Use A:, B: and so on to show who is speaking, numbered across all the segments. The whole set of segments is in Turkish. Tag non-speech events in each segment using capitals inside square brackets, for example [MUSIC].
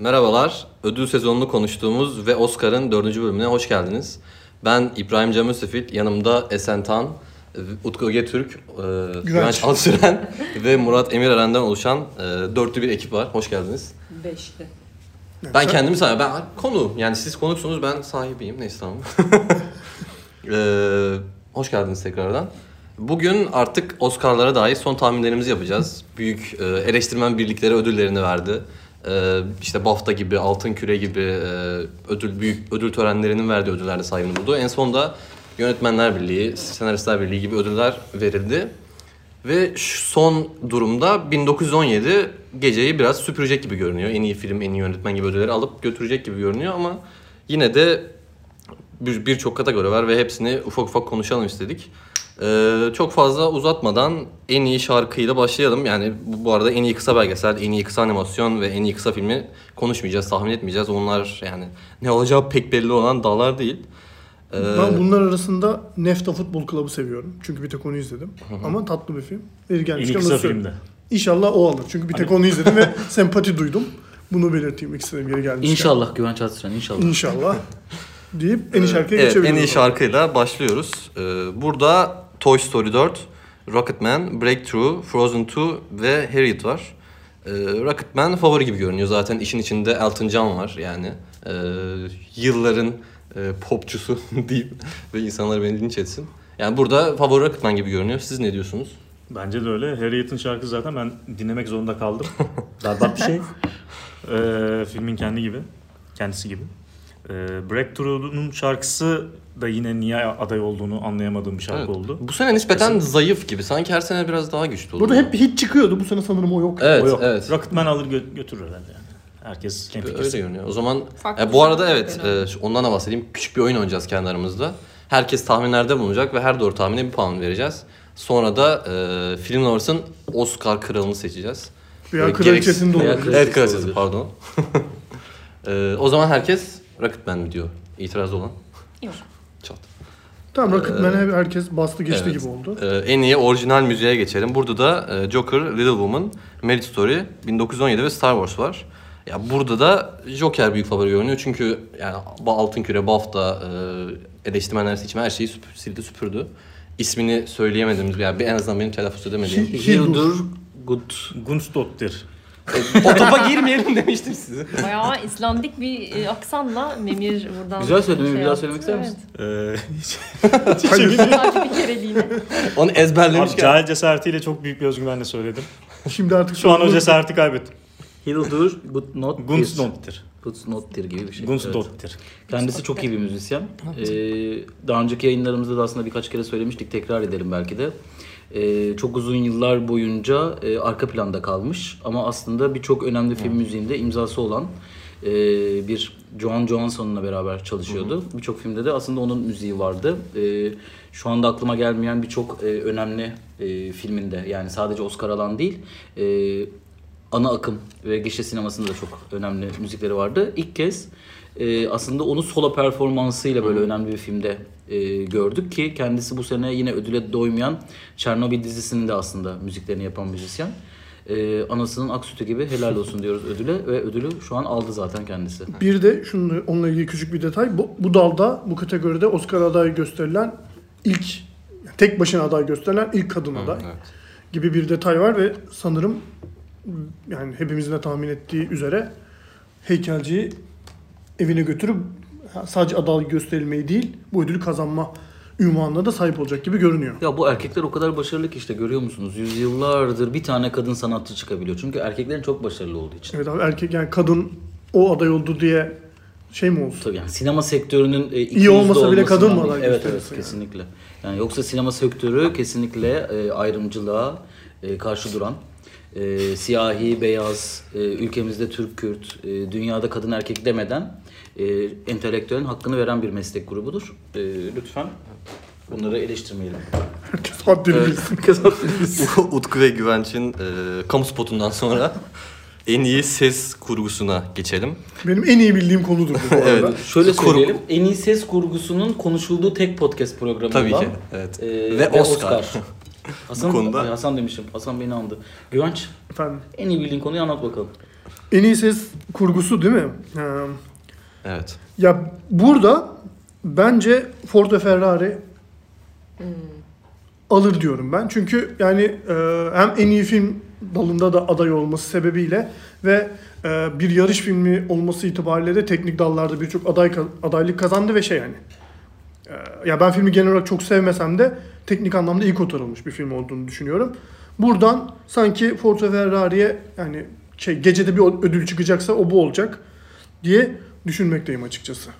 A: Merhabalar. Ödül sezonunu konuştuğumuz ve Oscar'ın dördüncü bölümüne hoş geldiniz. Ben İbrahim Cem Ösefil, yanımda Esen Tan, Utku Getürk, e, Güvenç Alsüren [LAUGHS] ve Murat Emir Eren'den oluşan e, dörtlü bir ekip var. Hoş geldiniz.
B: Beşli.
A: Ben kendimi sahibi, ben konu yani siz konuksunuz ben sahibiyim neyse tamam. Ee, [LAUGHS] hoş geldiniz tekrardan. Bugün artık Oscar'lara dair son tahminlerimizi yapacağız. Büyük e, eleştirmen birlikleri ödüllerini verdi. E, işte BAFTA gibi, Altın Küre gibi e, ödül büyük ödül törenlerinin verdiği ödüllerde sahibini buldu. En sonunda Yönetmenler Birliği, Senaristler Birliği gibi ödüller verildi. Ve son durumda 1917 geceyi biraz süpürecek gibi görünüyor. En iyi film, en iyi yönetmen gibi ödülleri alıp götürecek gibi görünüyor ama yine de bir- birçok kategori var ve hepsini ufak ufak konuşalım istedik. Ee, çok fazla uzatmadan en iyi şarkıyla başlayalım. Yani bu, bu arada en iyi kısa belgesel, en iyi kısa animasyon ve en iyi kısa filmi konuşmayacağız, tahmin etmeyeceğiz. Onlar yani ne olacağı pek belli olan dallar değil. Ee,
C: Ben bunlar arasında Nefta Futbol Club'ı seviyorum. Çünkü bir tek onu izledim. Ama tatlı bir film. Yeri
D: En iyi
C: gelmişken
D: kısa filmde.
C: İnşallah o alır. Çünkü bir tek onu izledim ve [LAUGHS] sempati duydum. Bunu belirteyim ikisine yeri gelmişken.
E: İnşallah Güvenç Arslan inşallah.
C: İnşallah. Deyip en iyi şarkıya
A: evet, en
C: geçebiliriz.
A: iyi şarkıyla başlıyoruz. Ee, burada Toy Story 4, Rocketman, Breakthrough, Frozen 2 ve Harriet var. Ee, Rocketman favori gibi görünüyor. Zaten işin içinde Elton John var yani. Ee, yılların e, popçusu [LAUGHS] diyeyim ve insanlar beni linç etsin. Yani burada favori Rocketman gibi görünüyor. Siz ne diyorsunuz?
D: Bence de öyle. Harriet'in şarkı zaten ben dinlemek zorunda kaldım. Berbat bir şey. [LAUGHS] Ee, filmin kendi gibi. Kendisi gibi. Ee, Breakthrough'un şarkısı da yine niye aday olduğunu anlayamadığım bir şarkı
A: Evet.
D: oldu.
A: Bu sene nispeten zayıf gibi. Sanki her sene biraz daha güçlü oluyor.
C: Burada hep bir hit çıkıyordu. Bu sene sanırım o yok.
A: Evet,
D: o yok.
A: evet.
D: Rocketman alır gö- götürür herhalde yani. Herkes
A: Öyle
D: hemfikir.
A: görünüyor. O zaman
B: Farklı
A: e, bu arada
B: şeyler
A: evet e, ondan da bahsedeyim. Küçük bir oyun oynayacağız kendi aramızda. Herkes tahminlerde bulunacak ve her doğru tahmine bir puan vereceğiz. Sonra da e, Film Lovers'ın Oscar kralını seçeceğiz.
C: Veya
A: Böyle
C: kraliçesini de olabilir.
E: kraliçesi
A: Evet kraliçesi pardon. [LAUGHS] E, o zaman herkes Rocketman mi diyor? İtiraz olan.
B: Yok.
A: Çat.
C: Tamam Rocketman'e herkes bastı geçti
A: Evet.
C: gibi oldu.
A: E, en iyi orijinal müziğe geçelim. Burada da e, Joker, Little Woman, Marriage Story, 1917 ve Star Wars var. Ya burada da Joker büyük favori görünüyor çünkü yani bu Altın Küre, BAFTA, e, eleştirmenler seçimi her şeyi süp- sildi süpürdü. İsmini söyleyemediğimiz yani en azından benim telaffuz edemediğim. [LAUGHS]
E: Hildur Good.
D: Gunstottir.
A: O topa girmeyelim demiştim size.
B: Bayağı İslandik bir e, aksanla Memir buradan
E: Güzel söyledin, Memir, bir daha söylemek ister misin?
D: Ee,
C: Hayır.
B: Sadece bir kereliğine.
A: Onu
D: abi,
A: ezberlemişken.
D: cahil cesaretiyle çok büyük bir özgüvenle söyledim.
C: Şimdi artık
D: Şu an o cesareti kaybettim.
E: Hildur Good Not
D: Gunstottir.
E: Good Not'tir gibi bir şey. Evet.
D: Gunstottir.
E: Kendisi çok iyi bir müzisyen. Ee, daha önceki yayınlarımızda da aslında birkaç kere söylemiştik. Tekrar edelim belki de. Ee, çok uzun yıllar boyunca e, arka planda kalmış. Ama aslında birçok önemli film müziğinde imzası olan e, bir Joan Johansson'la beraber çalışıyordu. Birçok filmde de aslında onun müziği vardı. E, şu anda aklıma gelmeyen birçok e, önemli e, filminde yani sadece Oscar alan değil e, ana akım ve gişe sinemasında da çok önemli müzikleri vardı. İlk kez e, aslında onu solo performansıyla böyle önemli bir filmde e, gördük ki kendisi bu sene yine ödüle doymayan Çernobil dizisinin de aslında müziklerini yapan müzisyen. E, anasının ak sütü gibi helal olsun [LAUGHS] diyoruz ödüle ve ödülü şu an aldı zaten kendisi.
C: Bir de şunu, onunla ilgili küçük bir detay. Bu, bu dalda, bu kategoride Oscar adayı gösterilen ilk, tek başına aday gösterilen ilk kadın aday
A: Evet.
C: gibi bir detay var ve sanırım yani hepimizin de tahmin ettiği üzere heykelciyi evine götürüp sadece aday gösterilmeyi değil bu ödülü kazanma ünvanına da sahip olacak gibi görünüyor.
E: Ya bu erkekler o kadar başarılı ki işte görüyor musunuz? Yüzyıllardır bir tane kadın sanatçı çıkabiliyor. Çünkü erkeklerin çok başarılı olduğu için.
C: Evet abi erkek yani kadın o aday oldu diye şey mi olsun?
E: Tabii yani sinema sektörünün e,
C: İyi olmasa bile kadın mı aday.
E: Evet evet
C: yani?
E: kesinlikle. Yani yoksa sinema sektörü kesinlikle e, ayrımcılığa e, karşı duran e, siyahi, beyaz, e, ülkemizde Türk, Kürt, e, dünyada kadın erkek demeden e, entelektüelin hakkını veren bir meslek grubudur. E, lütfen bunları eleştirmeyelim. [LAUGHS]
C: Herkes haddini bilsin. [LAUGHS]
A: Utku ve Güvenç'in e, kamu spotundan sonra en iyi ses kurgusuna geçelim.
C: Benim en iyi bildiğim konudur bu [LAUGHS] arada.
A: Evet.
E: Şöyle
A: Kur-
E: söyleyelim. En iyi ses kurgusunun konuşulduğu tek podcast programı
A: Tabii
E: olan,
A: ki. Evet.
E: e,
A: Ve Oscar.
E: Hasan,
A: Bu konuda-
E: Hasan demişim. Hasan beni andı. Güvenç
C: Efendim.
E: en iyi bildiğin konuyu anlat bakalım.
C: En iyi ses kurgusu değil mi? Ee,
A: Evet.
C: ya burada bence Ford ve Ferrari alır diyorum ben. Çünkü yani e, hem en iyi film dalında da aday olması sebebiyle ve e, bir yarış filmi olması itibariyle de teknik dallarda birçok aday adaylık kazandı ve şey yani. e, ya ben filmi genel olarak çok sevmesem de teknik anlamda iyi kotarılmış bir film olduğunu düşünüyorum. Buradan sanki Ford ve Ferrari'ye yani şey gecede bir ödül çıkacaksa o bu olacak diye düşünmekteyim açıkçası.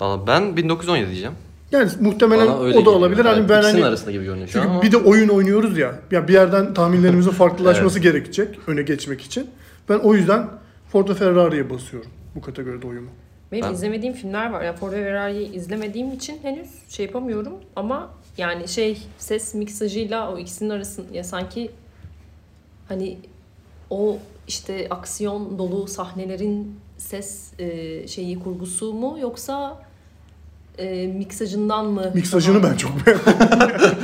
A: Valla ben 1917 diyeceğim.
C: Yani muhtemelen
A: Bana öyle
C: o da
A: geliyor.
C: olabilir.
A: Evet,
C: Hani ben hani
A: arasında gibi görünüyor şu
C: çünkü
A: an ama
C: bir de oyun oynuyoruz ya. Ya bir yerden tahminlerimizin [LAUGHS] farklılaşması gerekecek öne geçmek için. Ben o yüzden Ford ve Ferrari'ye basıyorum bu kategoride oyumu.
B: Benim
A: Ben-
B: izlemediğim filmler var. Yani Ford ve Ferrari'yi izlemediğim için henüz şey yapamıyorum ama yani şey ses miksajıyla o ikisinin arasında ya sanki hani o işte aksiyon dolu sahnelerin ses e, şeyi kurgusu mu yoksa e, miksajından mı?
C: Miksajını ben çok beğendim. [LAUGHS]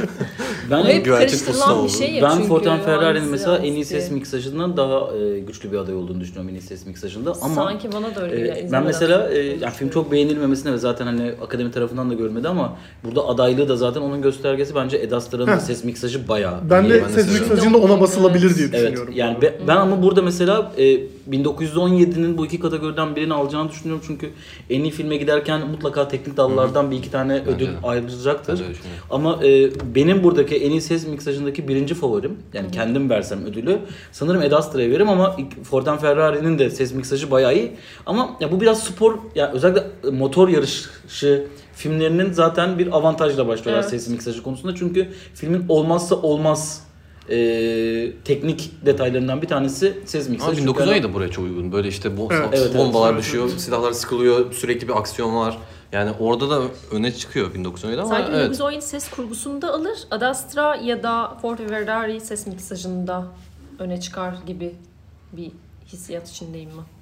E: Ben
B: hep karıştırılan bir şey ya
E: Ben
B: çünkü.
E: Ford and Ferrari'nin mesela en iyi ses miksajından daha e, güçlü bir aday olduğunu düşünüyorum en iyi ses miksajında ama
B: Sanki bana da öyle geliyor.
E: ben mesela e, yani film çok beğenilmemesine ve zaten hani akademi tarafından da görmedi ama burada adaylığı da zaten onun göstergesi bence Ed Astra'nın
C: Heh.
E: da ses miksajı bayağı
C: Ben
E: iyi.
C: de ses miksajında ona basılabilir diye
E: Evet
C: düşünüyorum.
E: yani be- ben ama burada mesela e, 1917'nin bu iki kategoriden birini alacağını düşünüyorum çünkü en iyi filme giderken mutlaka teknik dallardan bir iki tane ödül
A: de.
E: ayrılacaktır.
A: Ben de öyle düşünüyorum.
E: Ama e, benim buradaki en iyi ses miksajındaki birinci favorim yani kendim versem ödülü sanırım Ed Astra'ya veririm ama ilk- Ford and Ferrari'nin de ses miksajı bayağı iyi. Ama ya bu biraz spor ya özellikle motor yarışı filmlerinin zaten bir avantajla başlıyorlar
B: Evet.
E: ses miksajı konusunda. Çünkü filmin olmazsa olmaz e, teknik detaylarından bir tanesi ses miksajı.
A: Ama
E: Çünkü
A: 1917 buraya çok uygun. Böyle işte bo-
C: Evet.
E: Evet,
A: bombalar
C: evet.
A: düşüyor, silahlar sıkılıyor, sürekli bir aksiyon var. Yani orada da öne çıkıyor 1917 ama
B: Sanki
A: evet.
B: 1917 ses kurgusunda alır. Ad Astra ya da Ford Ferrari ses miksajında öne çıkar gibi bir hissiyat içindeyim ben.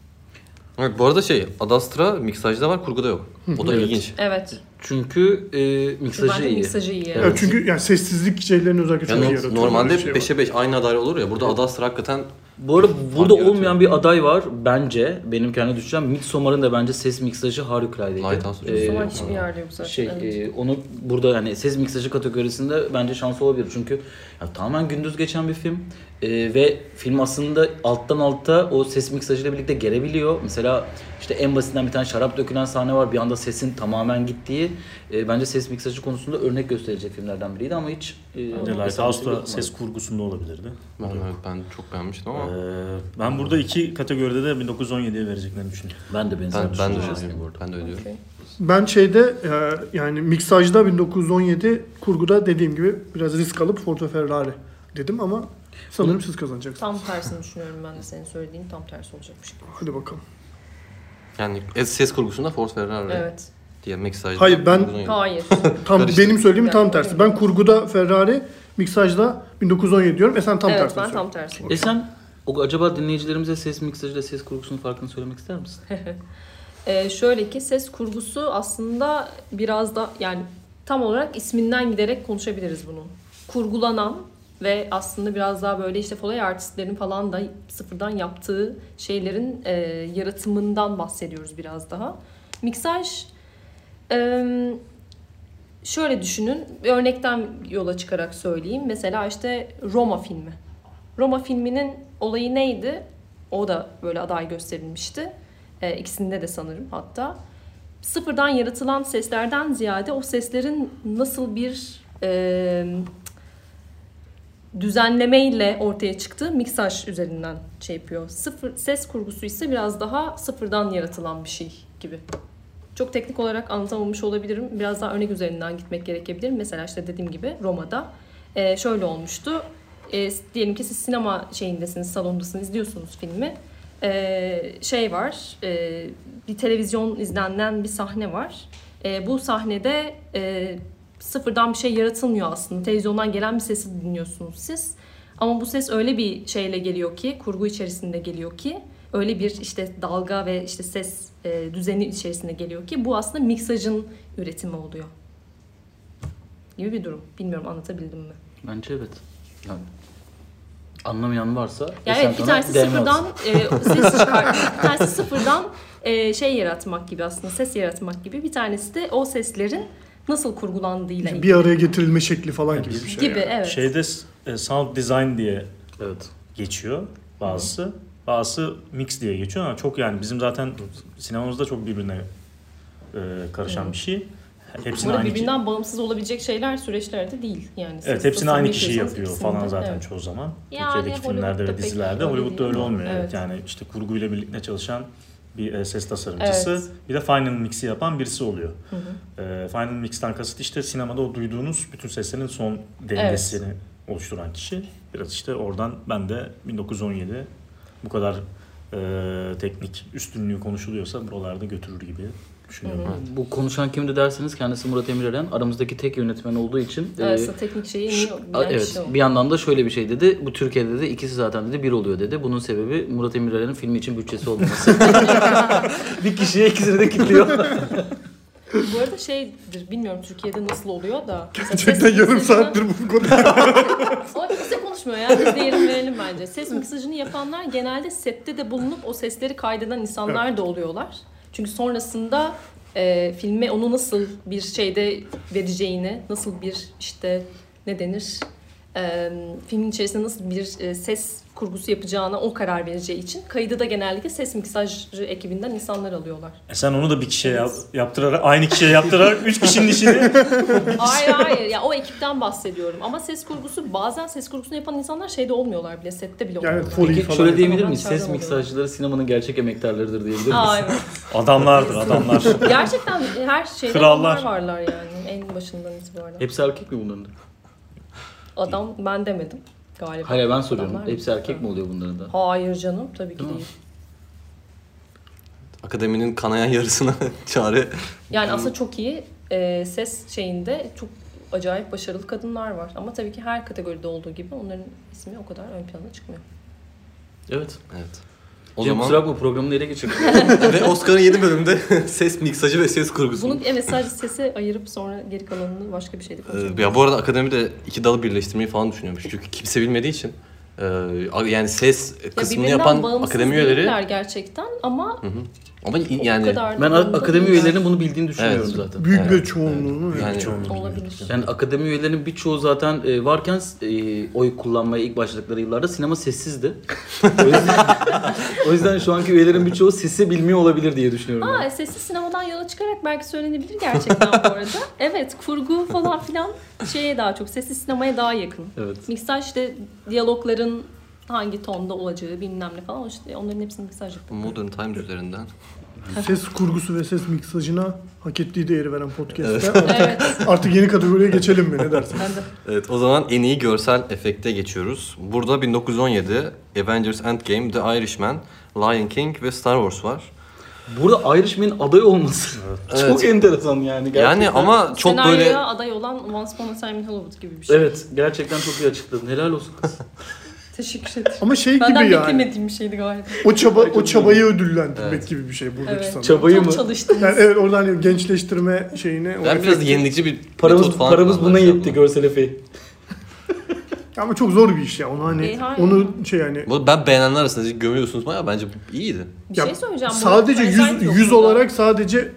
A: Evet, bu arada şey, Ad Astra miksajda var, kurguda yok. O da
E: Evet.
A: ilginç.
B: Evet.
E: Çünkü e, miksajı
B: bence
E: iyi.
B: miksajı iyi.
C: Evet, çünkü yani sessizlik şeylerini özellikle çok iyi
A: Yani
C: yaratıyor.
A: normalde
C: Böyle bir şey var.
A: 5'e 5 aynı aday olur ya. Burada Ad Astra hakikaten
E: Bu arada burada
A: yaratıyor.
E: olmayan bir aday var bence. Benim kendi düşüncem Midsommar'ın da bence ses miksajı harikulade.
A: Lighthouse
E: Ee,
B: Zaman hiçbir yerde yok zaten.
E: şey
B: Evet.
E: e, onu burada yani ses miksajı kategorisinde bence şans olabilir. Çünkü ya, tamamen gündüz geçen bir film E, ve film aslında alttan alta o ses miksajıyla birlikte gelebiliyor. Mesela işte en basitinden bir tane şarap dökülen sahne var. Bir anda sesin tamamen gittiği. E, bence ses miksajı konusunda örnek gösterilecek filmlerden biriydi ama hiç e,
D: Bence Lighthouse'da ses kurgusunda olabilirdi.
A: ben, evet, ben çok beğenmiştim ama
D: Ee, ben burada iki kategoride de 1917'ye vereceklerini düşünüyorum.
E: Ben de benzer
A: ben,
E: bir
A: ben de
E: şey
A: öyle. Ben de öyle diyorum.
B: Okey.
C: Ben şeyde e, yani miksajda 1917 kurguda dediğim gibi biraz risk alıp Ford Ferrari dedim ama sanırım siz kazanacaksınız.
B: Tam tersini düşünüyorum ben de senin söylediğin tam tersi olacakmış gibi.
C: Hadi bakalım.
A: Yani ses kurgusunda Ford Ferrari
B: Evet.
A: diye miksajda.
C: Hayır, ben-
A: 1917.
B: Hayır. [LAUGHS]
C: Tam
A: Karıştı.
C: benim söylediğim tam tersi. Ben kurguda Ferrari, miksajda 1917 diyorum. E sen tam
B: evet
C: tersini
B: ben
C: söyle.
B: tam tersi.
E: E sen o, acaba dinleyicilerimize ses miksajıyla ses kurgusunun farkını söylemek ister misin?
B: Ee, [LAUGHS] şöyle ki ses kurgusu aslında biraz da yani tam olarak isminden giderek konuşabiliriz bunu. Kurgulanan ve aslında biraz daha böyle işte foley artistlerin falan da sıfırdan yaptığı şeylerin e, yaratımından bahsediyoruz biraz daha. Miksaj e, şöyle düşünün bir örnekten yola çıkarak söyleyeyim. Mesela işte Roma filmi. Roma filminin olayı neydi? O da böyle aday gösterilmişti. E, ikisinde de sanırım hatta. Sıfırdan yaratılan seslerden ziyade o seslerin nasıl bir düzenlemeyle ortaya çıktığı miksaj üzerinden şey yapıyor. Sıfır ses kurgusu ise biraz daha sıfırdan yaratılan bir şey gibi. Çok teknik olarak anlatamamış olabilirim. Biraz daha örnek üzerinden gitmek gerekebilir. Mesela işte dediğim gibi Roma'da e, şöyle olmuştu. E, diyelim ki siz sinema şeyindesiniz, salondasınız, izliyorsunuz filmi. E, şey var, e, bir televizyon izlenen bir sahne var. E, bu sahnede e, sıfırdan bir şey yaratılmıyor aslında. Televizyondan gelen bir sesi dinliyorsunuz siz. Ama bu ses öyle bir şeyle geliyor ki, kurgu içerisinde geliyor ki, öyle bir işte dalga ve işte ses e, düzeni içerisinde geliyor ki bu aslında miksajın üretimi oluyor. Gibi bir durum. Bilmiyorum anlatabildim mi?
E: Bence evet. Yani Anlamayan varsa
B: Yani evet, bir tanesi sıfırdan e, ses çıkar. bir tanesi sıfırdan e, şey yaratmak gibi aslında ses yaratmak gibi. Bir tanesi de o seslerin nasıl kurgulandığıyla ilgili.
C: Bir araya getirilme şekli falan gibi bir şey.
B: gibi
C: yani.
B: evet.
D: Şeyde e, sound design diye
E: Evet.
D: geçiyor bazısı. Bazısı mix diye geçiyor ama çok yani bizim zaten sinemamızda çok birbirine e, karışan bir şey. Hepsini
B: Burada
D: aynı ki-
B: birbirinden bağımsız olabilecek şeyler süreçlerde değil. Yani
D: Evet hepsini aynı kişi yapıyor
B: ikisinde
D: falan zaten
B: evet.
D: çoğu zaman.
B: Yani
D: Türkiye'deki filmlerde ve dizilerde. Hollywood'da öyle olmuyor. Evet. Yani işte kurguyla birlikte çalışan bir e, ses tasarımcısı.
B: Evet.
D: Bir de final mix'i yapan birisi oluyor. E, final mix'ten kasıt işte sinemada o duyduğunuz bütün seslerin son dengesini oluşturan kişi. Biraz işte oradan ben de 1917 bu kadar e, teknik üstünlüğü konuşuluyorsa buralarda götürür gibi düşünüyorum.
E: Bu konuşan kimdi derseniz kendisi Murat Emireren. Aramızdaki tek yönetmen olduğu için e,
B: Evet, teknik şeyi en iyi
E: Ş-
B: bilen
E: evet.
B: kişi o.
E: Bir yandan da şöyle bir şey dedi. Bu Türkiye'de de ikisi zaten dedi bir oluyor dedi. Bunun sebebi Murat Emirer'in filmi için bütçesi olmaması. [LAUGHS] bir kişiye ikisini de kilitliyor.
B: Bu arada şeydir bilmiyorum Türkiye'de nasıl oluyor da.
C: Gerçekten
B: ses
C: yarım saattir bu konuda. [LAUGHS]
B: O kimse konuşmuyor ya. Biz de yerini verelim bence. Ses miksajını yapanlar genelde sette de bulunup o sesleri kaydeden insanlar da oluyorlar. Çünkü sonrasında e, filme onu nasıl bir şeyde vereceğini, nasıl bir işte ne denir? E, filmin içerisinde nasıl bir e, ses kurgusu yapacağına o karar vereceği için kaydı da genellikle ses miksajı ekibinden insanlar alıyorlar.
D: E sen onu da bir kişiye yap, yaptırarak, aynı kişiye yaptırarak üç kişinin işini [LAUGHS]
B: Hayır hayır ya o ekipten bahsediyorum ama ses kurgusu bazen ses kurgusunu yapan insanlar şeyde olmuyor bile sette bile
C: Yani
B: olmuyorlar.
E: Peki
C: falan.
E: şöyle diyebilir miyiz? Ses miksajcıları sinemanın gerçek emektarlarıdır diyebilir miyiz?
B: Aa, evet.
D: adamlardır adamlar.
B: Gerçekten her şeyde
D: Krallar.
B: onlar varlar yani en başından itibaren.
E: Hepsi erkek mi bunların?
B: Adam ben demedim galiba.
E: Hayır ben soruyorum.
B: Adamlar-
E: Hepsi erkek mi oluyor bunların da?
B: Hayır canım tabii ki
E: Değil mi?
B: değil.
A: Akademinin kanayan yarısına [LAUGHS] çare.
B: Yani aslında çok iyi e, ses şeyinde çok acayip başarılı kadınlar var. Ama tabii ki her kategoride olduğu gibi onların ismi o kadar ön plana çıkmıyor.
E: Evet.
A: Evet. O
E: Cem
A: zaman
E: kusura bakma programını ele geçirdik. [LAUGHS]
A: ve Oscar'ın 7 bölümünde [LAUGHS] ses miksajı ve ses kurgusu.
B: Bunu evet sadece sese ayırıp sonra geri kalanını başka bir şeyde konuşalım.
A: Ee, ya bu arada akademi de iki dalı birleştirmeyi falan düşünüyormuş. Çünkü kimse bilmediği için. Ee, yani ses
B: Ya
A: kısmını
B: birbirinden
A: yapan akademi üyeleri
B: gerçekten ama
A: ama yani
E: ben akademi üyelerinin bunu bildiğini düşünüyorum
A: Evet.
E: zaten.
C: Büyük
A: Evet,
C: bir çoğunluğunu.
A: yani
D: Çoğunluğu
B: Olabilir.
E: Yani akademi üyelerinin birçoğu zaten e, varken e, oy kullanmaya ilk başladıkları yıllarda sinema sessizdi. o, yüzden, [LAUGHS] o yüzden şu anki üyelerin birçoğu sesi bilmiyor olabilir diye düşünüyorum. ben.
B: Aa, sessiz sinemadan yola çıkarak belki söylenebilir gerçekten bu arada. [LAUGHS] Evet, kurgu falan filan şeye daha çok, sessiz sinemaya daha yakın.
E: Evet.
B: Miksaj işte diyalogların hangi tonda olacağı bilmem ne falan işte onların hepsini miksaj yapıyor.
A: Modern Times üzerinden. [LAUGHS]
C: Ses kurgusu ve ses miksajına hak ettiği değeri veren podcast'te artık,
B: Evet,
C: artık yeni kategoriye geçelim mi ne [LAUGHS] dersin?
B: ben de.
A: Evet o zaman en iyi görsel efekte geçiyoruz. Burada 1917 Avengers Endgame, The Irishman, Lion King ve Star Wars var.
E: Burada Irishman'in aday olması [LAUGHS] çok
A: Evet.
E: enteresan yani. Gerçekten.
A: Yani ama çok
B: Senaryoya
A: böyle
B: aday olan Once Upon a Time in Hollywood gibi bir şey.
E: Evet gerçekten çok iyi açıkladın. Helal olsun kız.
B: Teşekkür ederim.
C: Ama şey
B: Benden
C: gibi yani.
B: beklemediğim bir şeydi galiba.
C: O çaba o çabayı ödüllendirmek
A: Evet.
C: gibi bir şey buradaki
B: Evet.
C: sanırım.
E: Çabayı
B: Çok
E: mı?
B: çalıştınız.
C: Yani evet orada hani gençleştirme şeyini. o
A: ben biraz
C: efekti-
A: yenilikçi bir
E: Paramız,
A: metot falan
E: paramız buna yetti görsel efeği. [LAUGHS]
C: Ama çok zor bir iş ya. Onu hani
B: E, hayır.
C: onu şey yani
A: Bu ben beğenenler arasında gömüyorsunuz bayağı bence iyiydi.
B: Bir
C: Ya,
B: şey söyleyeceğim. bu
C: sadece yüz, yüz olarak sadece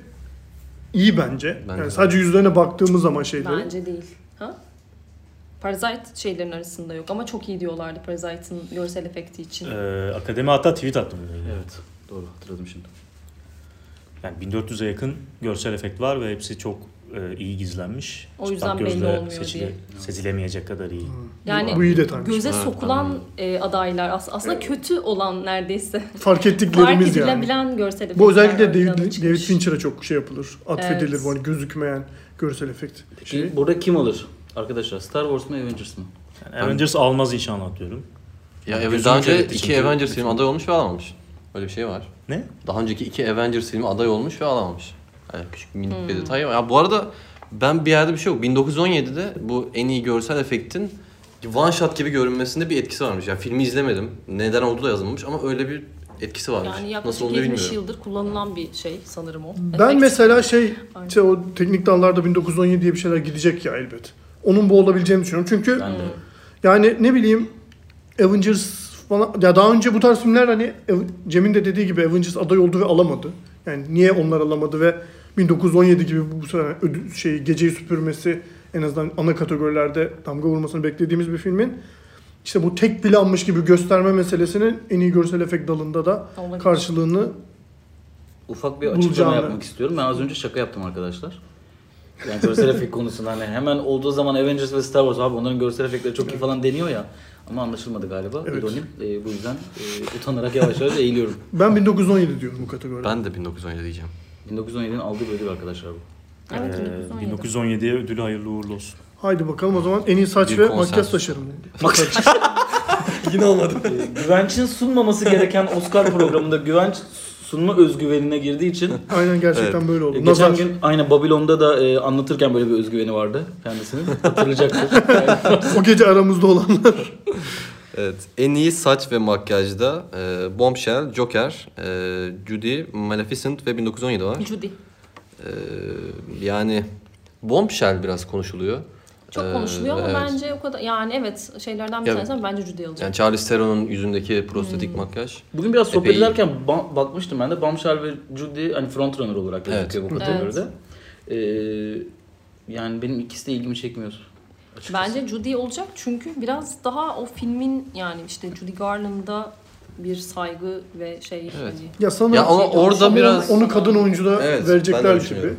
C: iyi bence.
A: Bence
C: yani
A: de.
C: sadece yüzlerine baktığımız zaman şeyleri.
B: Bence değil. Parasite şeylerin arasında yok ama çok iyi diyorlardı Parasite'ın görsel efekti için.
D: Ee, akademi hatta tweet attı bununla ilgili.
E: Evet doğru hatırladım şimdi.
D: Yani 1400'e yakın görsel efekt var ve hepsi çok e, iyi gizlenmiş.
B: O yüzden
D: Çıplak
B: belli
D: gözle
B: olmuyor
D: seçile-
B: diye.
D: Sezilemeyecek kadar iyi.
B: Yani
C: Bu iyi detaymış.
B: göze
A: Evet,
B: sokulan
A: anladım.
B: e, adaylar as- aslında kötü olan neredeyse.
C: Fark [LAUGHS]
B: Fark
C: ettiklerimiz yani.
B: edilebilen görsel efektler.
C: Bu özellikle David, David
B: çıkmış.
C: Fincher'a çok şey yapılır. Atfedilir
B: Evet.
C: bu hani gözükmeyen görsel efekt.
E: Peki
C: Şey.
E: burada kim alır? Arkadaşlar Star Wars mu Avengers mı?
D: Yani Avengers almaz inşallah diyorum.
A: Ya evet, daha önce iki. Avengers filmi aday olmuş ve alamamış. Öyle bir şey var.
D: Ne?
A: Daha önceki iki Avengers filmi aday olmuş ve alamamış. Yani küçük minik
B: Hmm.
A: bir detay var. Ya bu arada ben bir yerde bir şey yok. 1917'de bu en iyi görsel efektin one shot gibi görünmesinde bir etkisi varmış. Ya filmi izlemedim. Neden olduğu da yazılmamış ama öyle bir etkisi varmış.
B: Yani
A: Nasıl
B: yaklaşık
A: olduğunu
B: 70
A: bilmiyorum.
B: yıldır kullanılan bir şey sanırım o.
C: Ben
B: Efekt.
C: mesela şey
B: Aynen.
C: işte o teknik dallarda 1917 diye bir şeyler gidecek ya elbet. Onun bu olabileceğini düşünüyorum. Çünkü
E: Ben de.
C: yani ne bileyim Avengers falan ya daha önce bu tarz filmler hani Cem'in de dediği gibi Avengers aday oldu ve alamadı. Yani niye onlar alamadı ve 1917 gibi bu, bu sene ödül, şey geceyi süpürmesi en azından ana kategorilerde damga vurmasını beklediğimiz bir filmin işte bu tek planmış gibi gösterme meselesinin en iyi görsel efekt dalında da
B: Olabilir.
C: karşılığını
E: Ufak bir açıklama
C: Bulacağını.
E: yapmak istiyorum. Ben az önce şaka yaptım arkadaşlar. Yani görsel efekt konusunda hani hemen olduğu zaman Avengers ve Star Wars abi onların görsel efektleri çok iyi falan deniyor ya. Ama anlaşılmadı galiba.
C: Evet.
E: İronim. E, bu yüzden e, utanarak yavaş yavaş eğiliyorum. [LAUGHS]
C: ben 1917 diyorum bu kategoride.
A: Ben de 1917 diyeceğim.
E: 1917'nin aldığı bir ödül arkadaşlar bu.
B: Evet,
D: Ee,
B: 1917.
D: 1917'ye ödülü hayırlı uğurlu olsun.
C: Haydi bakalım o zaman en iyi saç
A: Bir
C: ve
A: konsensus.
C: makyaj tasarımı. [LAUGHS]
A: Yine olmadı.
E: E, Güvenç'in sunmaması gereken Oscar programında Güvenç sunma özgüvenine girdiği için [LAUGHS]
C: Aynen gerçekten
A: Evet.
C: böyle oldu.
E: e, geçen
C: Nazar.
E: gün aynı Babylon'da da e, anlatırken böyle bir özgüveni vardı kendisinin. Hatırlayacaktır. [LAUGHS]
C: o gece aramızda olanlar.
A: Evet. En iyi saç ve makyajda e, Bombshell, Joker, e, Judy, Maleficent ve 1917 var.
B: Judy.
A: E, yani Bombshell biraz konuşuluyor.
B: Çok
A: Ee,
B: konuşuluyor ama
A: evet.
B: bence o kadar yani evet şeylerden bir
A: Ya-
B: tanesi ama bence Judy alacak.
A: Yani Charlize Theron'un yüzündeki prostetik makyaj.
E: Bugün biraz sohbet
A: Epey
E: ederken ba- bakmıştım ben de Bombshell ve Judy hani frontrunner olarak gözüküyor bu
B: Evet.
E: kategoride. Ee, yani benim ikisi de ilgimi çekmiyor. açıkçası.
B: Bence Judy olacak çünkü biraz daha o filmin yani işte Judy Garland'a bir saygı ve şey
A: Evet.
B: hani
C: Ya sanırım
A: Ya ama
B: Şey,
A: orada biraz
C: onu kadın oyuncuda
A: Evet,
C: verecekler gibi.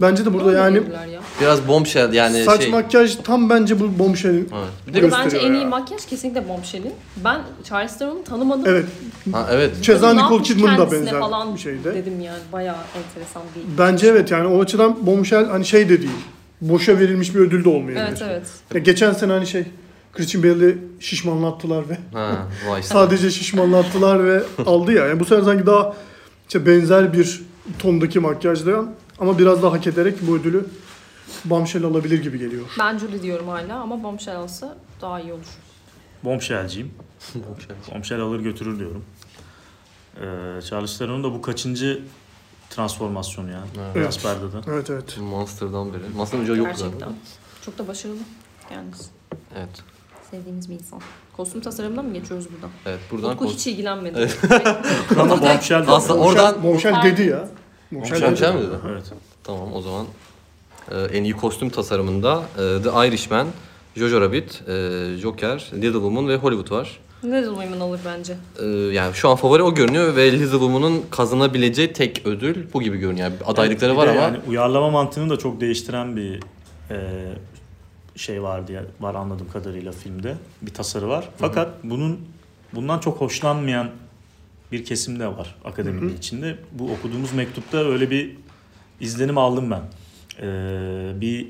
C: Bence de burada yani
B: ya.
A: biraz Bombshell yani
C: saç
A: şey.
C: makyaj tam bence bu bombshell'in.
A: Evet. Bir de
B: bence en
C: ya.
B: iyi makyaj kesinlikle Bombshell'in. Ben Charlize Theron'u tanımadım.
C: Evet.
A: ha, evet.
C: Ceza
B: Ne
C: Nicole Kidman da benzer
B: falan
C: bir şeyde.
B: Dedim yani bayağı enteresan bir.
C: Bence evet yani o açıdan bombshell hani şey de değil. Boşa verilmiş bir ödül de olmayabilir.
B: Evet evet.
C: Ya geçen sene hani şey Christian Bale'i şişmanlattılar ve
A: Ha, vay. [LAUGHS]
C: sadece şişmanlattılar ve aldı ya. Yani bu sene sanki daha işte benzer bir tondaki makyajla ama biraz daha hak ederek bu ödülü Bombshell alabilir gibi geliyor.
B: Ben Judy diyorum hala ama Bombshell alsa daha iyi olur.
D: Bombshell'ciyim. [LAUGHS]
A: Bombshell.
D: Bombshell alır götürür diyorum. Ee, Charles Theron'un da bu kaçıncı transformasyonu ya?
A: Evet.
D: Perde'de.
C: Evet evet.
A: Monster'dan beri. Monster'ın önce yoktu
B: Gerçekten.
A: zaten.
B: Çok da başarılı kendisi.
A: Evet.
B: Sevdiğimiz bir insan. Kostüm tasarımından mı geçiyoruz buradan?
A: Evet buradan
B: Utku hiç ilgilenmedi.
A: Evet.
D: Ama Bombshell
A: Aslında oradan
C: Bombshell- dedi ya. Bombshell
A: Bombshell
C: dedi.
A: mi dedi?
D: Evet.
A: Tamam o zaman e, en iyi kostüm tasarımında e, The Irishman, Jojo Rabbit, e, Joker, Little Woman ve Hollywood var.
B: Little Women alır bence.
A: E, yani şu an favori o görünüyor ve Little Woman'ın kazanabileceği tek ödül bu gibi görünüyor. Yani adaylıkları
D: Bir
A: var ama
D: yani uyarlama mantığını da çok değiştiren bir e, şey var diye var anladığım kadarıyla filmde. Bir tasarı var. Fakat bunun bundan çok hoşlanmayan bir kesim de var akademinin içinde. Bu okuduğumuz mektupta öyle bir izlenim aldım ben. Ee, bir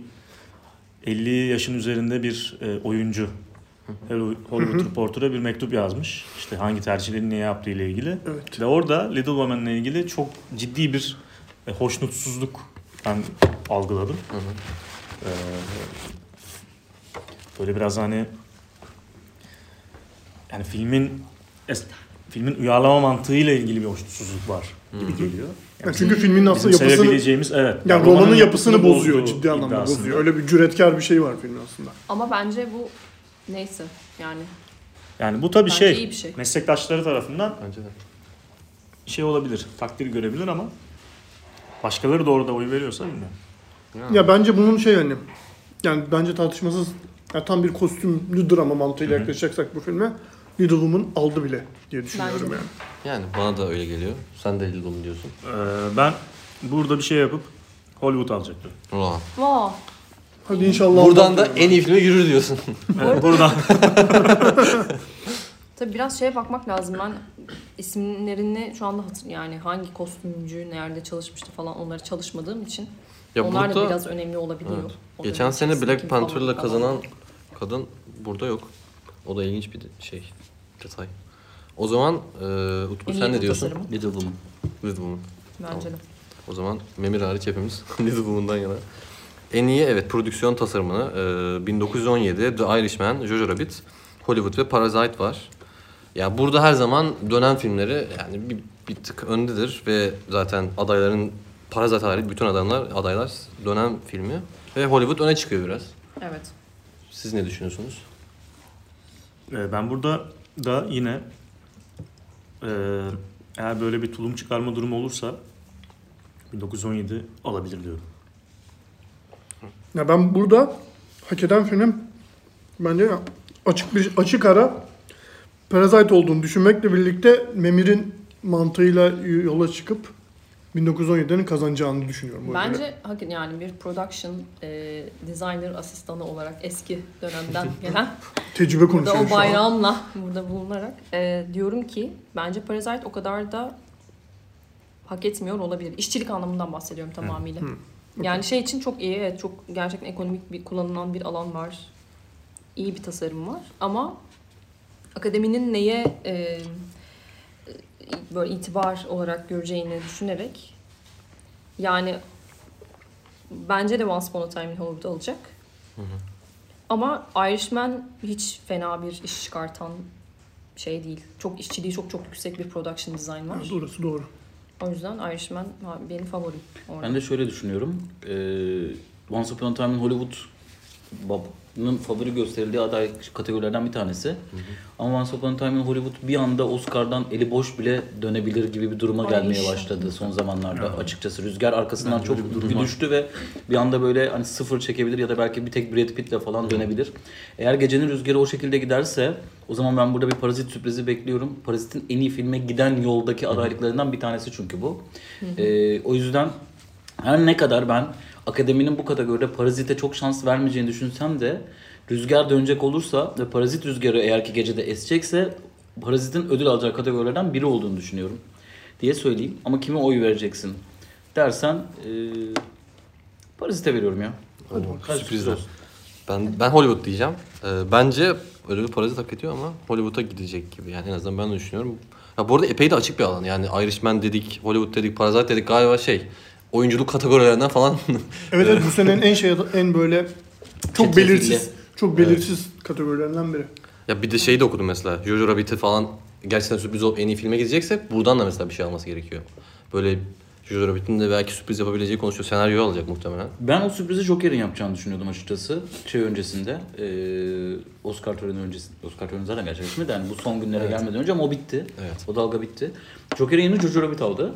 D: 50 yaşın üzerinde bir e, oyuncu Hollywood Reporter'a bir mektup yazmış. İşte hangi tercihleri niye yaptığı ile ilgili.
C: Evet.
D: Ve orada Little Woman'la ilgili çok ciddi bir e, hoşnutsuzluk ben algıladım. Ee, böyle biraz hani yani filmin filmin uyarlama mantığıyla ilgili bir hoşnutsuzluk var gibi geliyor.
C: Ya çünkü filmin
D: Bizim
C: aslında yapısını
D: sevebileceğimiz evet.
C: yani romanın yapısını bozuyor ciddi anlamda
D: iddiasında.
C: bozuyor. Öyle bir cüretkar bir şey var filmin aslında.
B: Ama bence bu neyse yani.
D: Yani bu tabii şey,
B: iyi bir şey.
D: meslektaşları tarafından
A: bence de.
D: şey olabilir, takdir görebilir ama başkaları da orada oy veriyorsa bilmiyorum.
C: Ya bence bunun şey hani yani bence tartışmasız ya tam bir kostümlü drama mantığıyla yaklaşacaksak bu filme Little Woman aldı bile diye düşünüyorum
B: Bence
C: yani.
A: Yani bana da öyle geliyor. Sen de Little Woman diyorsun.
D: Ee, ben burada bir şey yapıp Hollywood alacaktım.
A: Ulan.
B: Vaa.
C: Hadi inşallah
A: Buradan da en iyi filme yürür diyorsun. [LAUGHS]
D: Evet, buradan [LAUGHS]
B: Tabii biraz şeye bakmak lazım. Ben isimlerini şu anda hatır yani hangi kostümcü nerede çalışmıştı falan onları çalışmadığım için
A: ya
B: onlar da
A: burada
B: biraz önemli olabiliyor.
A: Evet. Geçen sene Black Panther'la kazanan kadın burada yok. O da ilginç bir şey, detay. O zaman e, Utku sen ne diyorsun?
B: tasarımı.
E: Little Woman.
A: Little Woman.
B: Bence de.
A: O zaman Memir hariç hepimiz [LAUGHS] Little Woman'dan yana. En iyi evet prodüksiyon tasarımını e, 1917 The Irishman, Jojo Rabbit, Hollywood ve Parasite var. Ya burada her zaman dönem filmleri yani bir, bir tık öndedir ve zaten adayların Parasite hariç bütün adaylar adaylar dönem filmi ve Hollywood öne çıkıyor biraz.
B: Evet.
A: Siz ne düşünüyorsunuz?
D: Ee, ben burada da yine e, eğer böyle bir tulum çıkarma durumu olursa 1917 alabilir diyorum.
C: Ya ben burada hak eden filmin bence açık bir açık ara Parasite olduğunu düşünmekle birlikte Memir'in mantığıyla yola çıkıp 1917'nin kazanacağını düşünüyorum.
B: Bence hakikaten yani bir production e, designer asistanı olarak eski dönemden [LAUGHS] gelen
C: tecrübe
B: burada
C: konuşuyorum
B: o bayrağımla burada bulunarak e, diyorum ki bence Parasite o kadar da hak etmiyor olabilir. İşçilik anlamından bahsediyorum tamamıyla. Yani şey için çok iyi, evet çok gerçekten ekonomik bir kullanılan bir alan var. İyi bir tasarım var ama akademinin neye e, böyle itibar olarak göreceğini düşünerek yani bence de Once Upon a Time in Hollywood alacak. Ama Irishman hiç fena bir iş çıkartan şey değil. Çok işçiliği çok çok yüksek bir production design var.
C: Orası doğru.
B: O yüzden Irishman benim favorim. Orada.
E: Ben de şöyle düşünüyorum. Ee, Once Upon a Time in Hollywood Bob'ın favori gösterildiği aday kategorilerden bir tanesi. Ama Once Upon a Time in Hollywood bir anda Oscar'dan eli boş bile dönebilir gibi bir duruma
B: Ay,
E: gelmeye
B: inşallah.
E: başladı son zamanlarda açıkçası. Rüzgar arkasından
D: Bence
E: çok
D: bir
E: düştü ve bir anda böyle hani sıfır çekebilir ya da belki bir tek Brad Pitt'le falan dönebilir. Eğer gecenin rüzgarı o şekilde giderse o zaman ben burada bir Parazit sürprizi bekliyorum. Parazit'in en iyi filme giden yoldaki adaylıklarından bir tanesi çünkü bu. Ee, o yüzden her ne kadar ben akademinin bu kategoride Parazit'e çok şans vermeyeceğini düşünsem de rüzgar dönecek olursa ve Parazit rüzgarı eğer ki gecede esecekse Parazit'in ödül alacağı kategorilerden biri olduğunu düşünüyorum diye söyleyeyim. Ama kime oy vereceksin dersen e, Parazit'e veriyorum ya. Hadi bakalım.
A: Sürprizler.
E: olsun.
A: Ben ben Hollywood diyeceğim. Ee, bence ödülü Parazit hak ediyor ama Hollywood'a gidecek gibi. Yani en azından ben de düşünüyorum. Ya bu arada epey de açık bir alan. Yani Irishman dedik, Hollywood dedik, Parazit dedik galiba şey oyunculuk kategorilerinden falan [LAUGHS]
C: Evet evet bu senenin en şey en böyle çok
E: Çetrefilli.
C: belirsiz çok belirsiz kategorilerinden biri.
A: Ya bir de şeyi de okudum mesela. Jojo Rabbit'i falan gerçekten sürpriz olup en iyi filme gidecekse buradan da mesela bir şey alması gerekiyor. Böyle Jojo Rabbit'in de belki sürpriz yapabileceği konuşuyor. Senaryoyu alacak muhtemelen.
E: Ben o sürprizi Joker'in yapacağını düşünüyordum açıkçası. Şey öncesinde, eee, Oscar töreni öncesinde. Oscar töreni zaten gerçekleşmedi. Yani bu son günlere
A: Evet.
E: gelmeden önce ama o bitti.
A: Evet.
E: O dalga bitti. Joker'in yerini Jojo Rabbit aldı.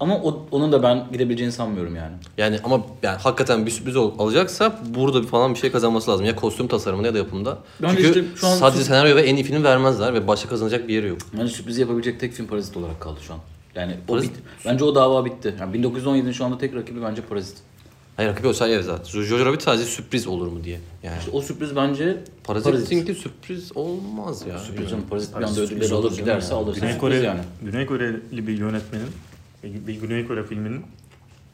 E: Ama o, onun da ben gidebileceğini sanmıyorum yani.
A: Yani ama yani hakikaten bir sürpriz alacaksa burada bir falan bir şey kazanması lazım. Ya kostüm tasarımında ya da yapımda.
E: Bence
A: Çünkü
E: işte şu an
A: sadece
E: sü-
A: senaryo ve en iyi film vermezler ve başka kazanacak bir yeri yok.
E: Yani sürprizi yapabilecek tek film Parazit olarak kaldı şu an. Yani o
A: Parazit-
E: bit- bence o dava bitti. Yani 1917'nin şu anda tek rakibi bence Parazit.
A: Hayır rakibi olsa evet zaten. Jojo Rabbit sadece sürpriz olur mu diye. Yani
E: İşte o sürpriz bence
A: Parazit'inki sürpriz olmaz ya.
E: Sürpriz canım. Parazit bir
A: Parazit
E: anda ödülleri alır giderse
A: ya.
E: alır.
D: Güney
E: Sürpriz
D: Kore,
E: yani.
D: Güney Koreli bir yönetmenin bir Güney Kore filminin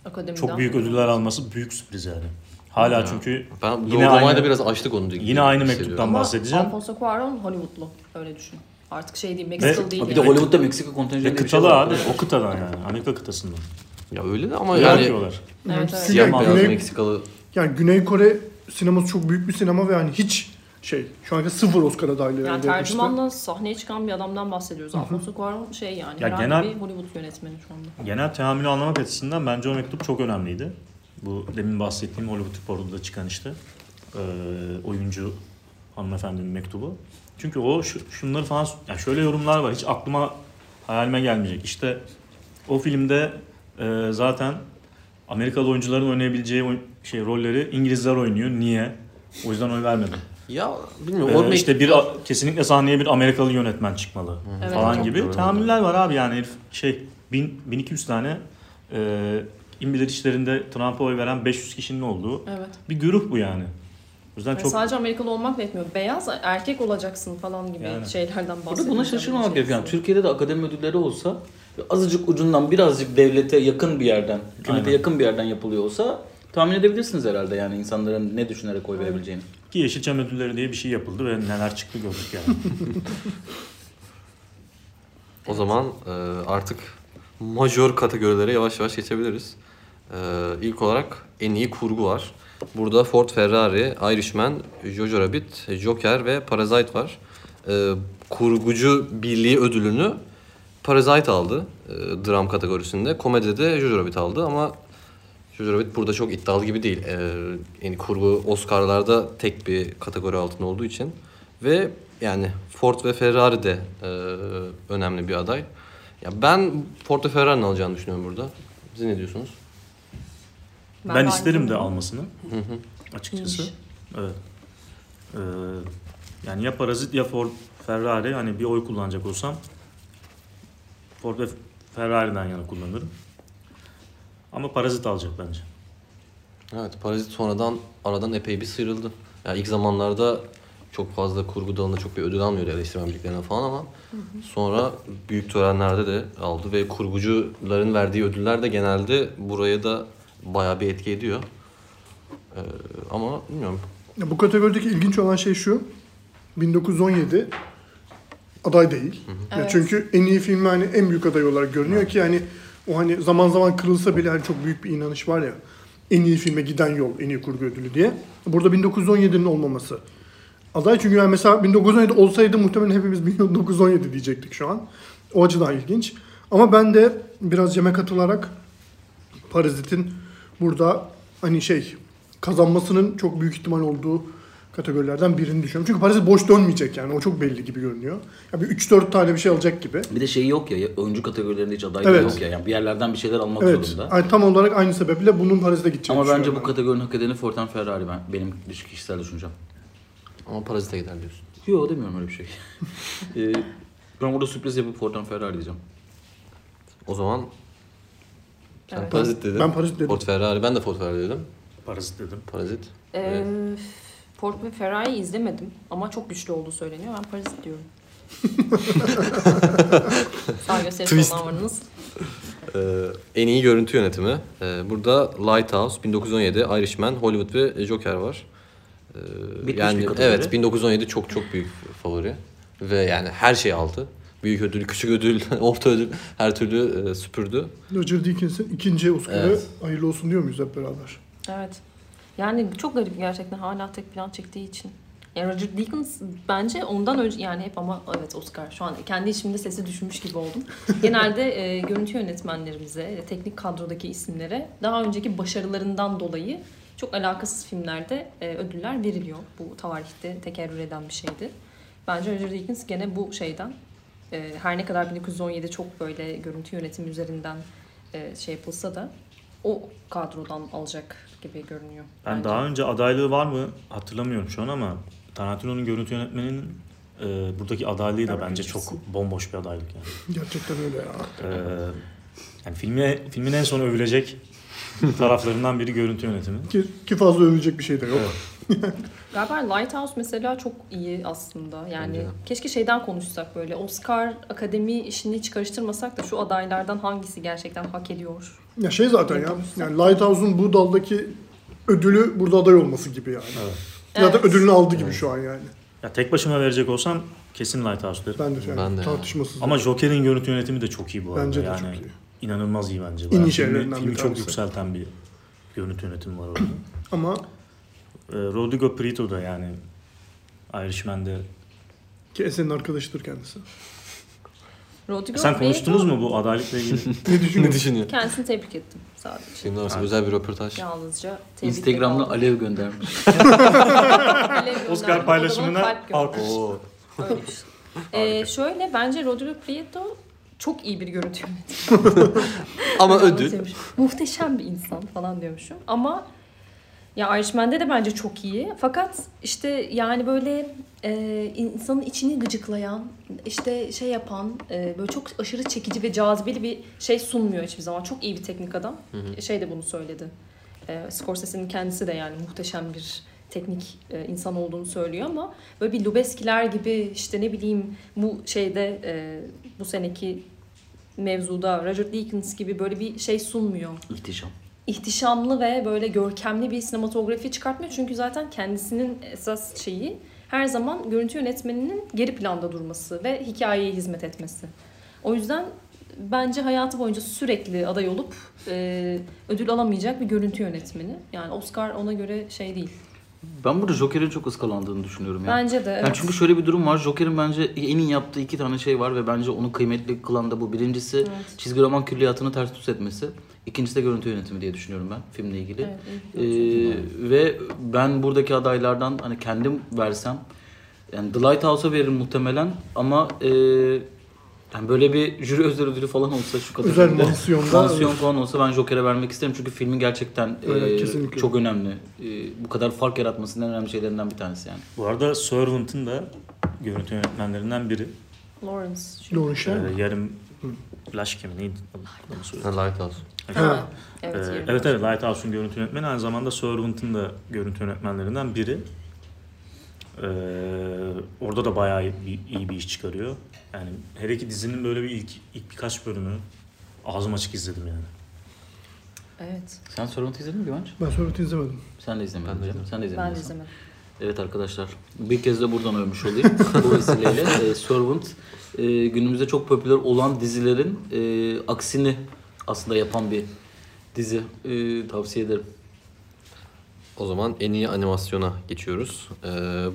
B: Akademiden.
D: çok büyük ödüller alması büyük sürpriz yani. Hala çünkü
A: Ben
D: yine aynı,
A: da biraz açtık onu diye.
D: yine aynı mektuptan bahsedeceğim.
B: Alfonso Cuarón Hollywoodlu. Öyle düşün. Artık şey değil, Meksikalı değil.
E: Bir de
B: yani.
E: Hollywood'da Meksika kontenjanı
D: Ve
E: diye bir şey
D: kıtalı
E: var.
D: abi. O kıtadan yani. Amerika kıtasından.
A: Ya öyle de ama
D: Öyle
A: yani
D: yapıyorlar.
B: Evet, evet.
A: siyah
C: Yani
A: beyaz
C: Güney-
A: Meksikalı
C: Yani Güney Kore sineması çok büyük bir sinema ve yani hiç şey şu anki sıfır Oscar adaylığı
B: Yani
C: elde etmişti.
B: tercümanla sahneye çıkan bir adamdan bahsediyoruz. Alfonso Cuarón şey yani
D: Ya
B: herhangi
D: genel-
B: bir Hollywood yönetmeni şu anda.
D: Genel teamülü anlamak açısından bence o mektup çok önemliydi. Bu demin bahsettiğim Hollywood Reporter'da çıkan işte eee, oyuncu hanımefendinin mektubu. Çünkü o şu, şunları falan yani şöyle yorumlar var hiç aklıma hayalime gelmeyecek. İşte o filmde eee, zaten Amerikalı oyuncuların oynayabileceği oy- şey rolleri İngilizler oynuyor. Niye? O yüzden oy vermedim.
A: ya bilmiyorum.
D: Ee, işte bir kesinlikle sahneye bir Amerikalı yönetmen çıkmalı
B: Evet,
D: falan gibi tahammüller var abi yani herif şey bin, 1200 tane e, İmbilir işlerinde Trump'a oy veren 500 kişinin olduğu
B: Evet.
D: bir güruh bu yani. Yüzden çok
B: sadece Amerikalı olmak da yetmiyor. Beyaz erkek olacaksın falan gibi
D: Yani.
B: şeylerden
E: Burada
B: bahsediyoruz.
E: buna şaşırmamak gerekiyor. Yani
B: içerisinde.
E: Türkiye'de de akademi ödülleri olsa azıcık ucundan birazcık devlete yakın bir yerden, hükümete
D: Aynen.
E: yakın bir yerden yapılıyor olsa tahmin edebilirsiniz herhalde yani insanların ne düşünerek oy verebileceğini.
D: ki Yeşilçam ödülleri diye bir şey yapıldı ve neler çıktı gördük yani. [LAUGHS]
A: O zaman e, artık majör kategorilere yavaş yavaş geçebiliriz. E, ilk olarak en iyi kurgu var. Burada Ford Ferrari, Irishman, Jojo Rabbit, Joker ve Parasite var. E, kurgucu birliği ödülünü Parasite aldı e, dram kategorisinde. Komedide de Jojo Rabbit aldı ama Jojo Rabbit burada çok iddialı gibi değil. E, yani kurgu Oscar'larda tek bir kategori altında olduğu için. Ve yani Ford ve Ferrari de e, önemli bir aday. Ya ben Ford ve Ferrari'nin alacağını düşünüyorum burada. Siz ne diyorsunuz?
D: Ben,
B: aynı
D: isterim de almasını. Açıkçası.
B: İyiymiş.
D: Evet. Ee, yani ya Parazit ya Ford Ferrari hani bir oy kullanacak olsam Ford ve Ferrari'den yana kullanırım. Ama Parazit alacak bence.
A: Evet, Parazit sonradan aradan epey bir sıyrıldı. Ya ilk zamanlarda çok fazla kurgu dalında çok bir ödül almıyordu eleştirmen birliklerine falan ama sonra büyük törenlerde de aldı ve kurgucuların verdiği ödüller de genelde buraya da bayağı bir etki ediyor. Ee, ama bilmiyorum.
C: Ya bu kategorideki ilginç olan şey şu. 1917 aday değil. Ya
B: Evet.
C: çünkü en iyi film hani en büyük aday olarak görünüyor ki hani o hani zaman zaman kırılsa bile hani çok büyük bir inanış var ya. En iyi filme giden yol, en iyi kurgu ödülü diye. Burada 1917'nin olmaması. Aday çünkü yani mesela 1917 olsaydı muhtemelen hepimiz 1917 diyecektik şu an. O açıdan ilginç. Ama ben de biraz Cem'e katılarak Parazit'in burada hani şey kazanmasının çok büyük ihtimal olduğu kategorilerden birini düşünüyorum. Çünkü Parazit boş dönmeyecek yani. O çok belli gibi görünüyor. Ya bir 3-4 tane bir şey alacak gibi.
E: Bir de şey yok ya oyuncu kategorilerinde hiç adaylığı
C: Evet.
E: yok ya. Yani bir yerlerden bir şeyler almak
C: Evet.
E: zorunda.
C: Yani tam olarak aynı sebeple bunun Parazit'e gideceğini
E: Ama bence bu kategorinin hak edeni Ford and Ferrari ben, benim kişisel düşüncem.
A: Ama Parazit'e gider diyorsun.
E: Yok demiyorum öyle bir şey. [LAUGHS] ee, ben burada sürpriz yapıp Ford and Ferrari diyeceğim.
A: O zaman sen
B: Evet.
A: Parazit dedin.
C: Ben Parazit dedim.
A: Ford Ferrari. Ben de Ford Ferrari dedim.
D: Parazit dedim.
A: Parazit.
B: Ee, Ford ve Ferrari izlemedim ama çok güçlü olduğu söyleniyor. Ben Parazit diyorum. [LAUGHS] Sağ gösterisi varınız.
A: Ee, en iyi görüntü yönetimi. Ee, burada Lighthouse, 1917, Irishman, Hollywood ve Joker var. Ee,
E: Bitmiş
A: yani evet 1917 çok çok büyük favori ve yani her şey aldı. Büyük ödül, küçük ödül, [LAUGHS] orta ödül her türlü e, süpürdü.
C: Roger Deakens'in ikinci Oscar'ı
A: Evet.
C: hayırlı olsun diyor muyuz hep beraber?
B: Evet. Yani çok garip gerçekten hala tek plan çektiği için. Yani Roger Deakins bence ondan önce yani hep ama evet Oscar şu an kendi içimde sesi düşmüş gibi oldum. [LAUGHS] Genelde e, görüntü yönetmenlerimize, e, teknik kadrodaki isimlere daha önceki başarılarından dolayı çok alakasız filmlerde e, ödüller veriliyor. Bu tarihte tekerrür eden bir şeydi. Bence Roger Deakins gene bu şeyden e, her ne kadar 1917 çok böyle görüntü yönetimi üzerinden e, şey yapılsa da o kadrodan alacak gibi görünüyor.
D: Ben
B: bence.
D: daha önce adaylığı var mı hatırlamıyorum şu an ama Tarantino'nun görüntü yönetmeninin e, buradaki adaylığı da bence çok bomboş bir adaylık yani.
C: Gerçekten öyle ya.
D: Ee, yani filmi, filmin en son övülecek [LAUGHS] taraflarından biri görüntü yönetimi.
C: Ki, ki fazla övülecek bir şey de yok.
D: Evet. [LAUGHS]
B: Galiba Lighthouse mesela çok iyi aslında. Yani
A: Bence
B: keşke şeyden konuşsak böyle. Oscar akademi işini hiç karıştırmasak da şu adaylardan hangisi gerçekten hak ediyor?
C: Ya şey zaten ya. Yani Lighthouse'un bu daldaki ödülü burada aday olması gibi yani.
D: Evet.
C: Zaten
B: Evet.
C: ödülünü aldı gibi
A: Evet.
C: şu an yani.
D: Ya tek başıma verecek olsam kesin Lighthouse derim.
C: Ben de yani
A: Ben de
C: tartışmasız.
D: Ama Joker'in görüntü yönetimi de çok iyi bu arada.
C: Bence de
D: yani
C: çok iyi.
D: inanılmaz iyi bence.
C: En iyi şeylerinden
D: filmi,
C: bir
D: filmi çok
C: tanesi.
D: yükselten bir görüntü yönetimi var orada.
C: Ama
D: Rodrigo Prieto da yani Irishman'de.
C: ki Esen'in arkadaşıdır kendisi.
B: Rodrigo
D: Sen konuştunuz
B: Prieto,
D: mu bu adaylıkla ilgili?
C: Ne [LAUGHS]
A: ne
C: düşünüyorsun?
A: düşünüyor?
B: Kendisini tebrik ettim sadece.
A: Şimdi arası
D: Evet.
A: özel bir röportaj.
B: Yalnızca tebrik
E: Instagram'da
B: aldım.
E: alev göndermiş. [LAUGHS]
B: Alev.
D: Oscar paylaşımına alkış. [LAUGHS]
B: Ee, şöyle bence Rodrigo Prieto çok iyi bir görüntü yönetmeni.
A: Ama ödül.
B: Muhteşem bir insan falan diyormuşum. Ama ya Irishman'de de bence çok iyi. Fakat işte yani böyle e, insanın içini gıcıklayan, işte şey yapan, e, böyle çok aşırı çekici ve cazibeli bir şey sunmuyor hiçbir zaman. Çok iyi bir teknik adam. Şey de bunu söyledi. E, Scorsese'nin kendisi de yani muhteşem bir teknik e, insan olduğunu söylüyor ama böyle bir Lubeskiler gibi işte ne bileyim bu şeyde e, bu seneki mevzuda Roger Deakins gibi böyle bir şey sunmuyor.
E: İhtişam.
B: İhtişamlı ve böyle görkemli bir sinematografi çıkartmıyor. Çünkü zaten kendisinin esas şeyi her zaman görüntü yönetmeninin geri planda durması ve hikayeye hizmet etmesi. O yüzden bence hayatı boyunca sürekli aday olup e, ödül alamayacak bir görüntü yönetmeni. Yani Oscar ona göre şey değil.
E: Ben burada Joker'in çok ıskalandığını düşünüyorum ya.
B: Bence de evet.
E: Yani çünkü şöyle bir durum var. Joker'in bence en iyi yaptığı iki tane şey var ve bence onu kıymetli kılan da bu. Birincisi
B: Evet.
E: çizgi roman külliyatını ters düz etmesi. İkincisi de görüntü yönetimi diye düşünüyorum ben filmle ilgili.
B: Evet.
E: Ee, ve ben buradaki adaylardan hani kendim versem Yani The Lighthouse'a veririm muhtemelen ama e, yani böyle bir jüri özel ödülü falan olsa şu
C: Özel
E: kategoride
C: mansiyonda.
E: mansiyon falan olsa ben Joker'e vermek isterim çünkü filmin gerçekten
C: Evet,
E: e, çok önemli. E, bu kadar fark yaratmasının en önemli şeylerinden bir tanesi yani.
D: Bu arada Servant'ın da görüntü yönetmenlerinden biri.
B: Lawrence.
C: Doğru
D: Ee, yarım Flash gibi neydi? Adını.
A: Lighthouse.
B: Evet,
D: Evet,
B: yerine.
D: evet evet Lighthouse'un görüntü yönetmeni aynı zamanda Servant'ın da görüntü yönetmenlerinden biri. Ee, orada da bayağı iyi, iyi bir iş çıkarıyor. Yani her iki dizinin böyle bir ilk, ilk birkaç bölümü ağzım açık izledim yani.
B: Evet.
E: Sen Servant'ı izledin mi Güvenç?
C: Ben sonra izlemedim.
E: Sen de izlemedin.
A: Ben de izlemedim.
E: Sen de izlemedin.
B: Ben de izlemedim.
E: Evet arkadaşlar bir kez de buradan övmüş olayım. [LAUGHS] Bu vesileyle e, Servant e, günümüzde çok popüler olan dizilerin e, aksini aslında yapan bir dizi. E, tavsiye ederim.
A: O zaman en iyi animasyona geçiyoruz. Ee,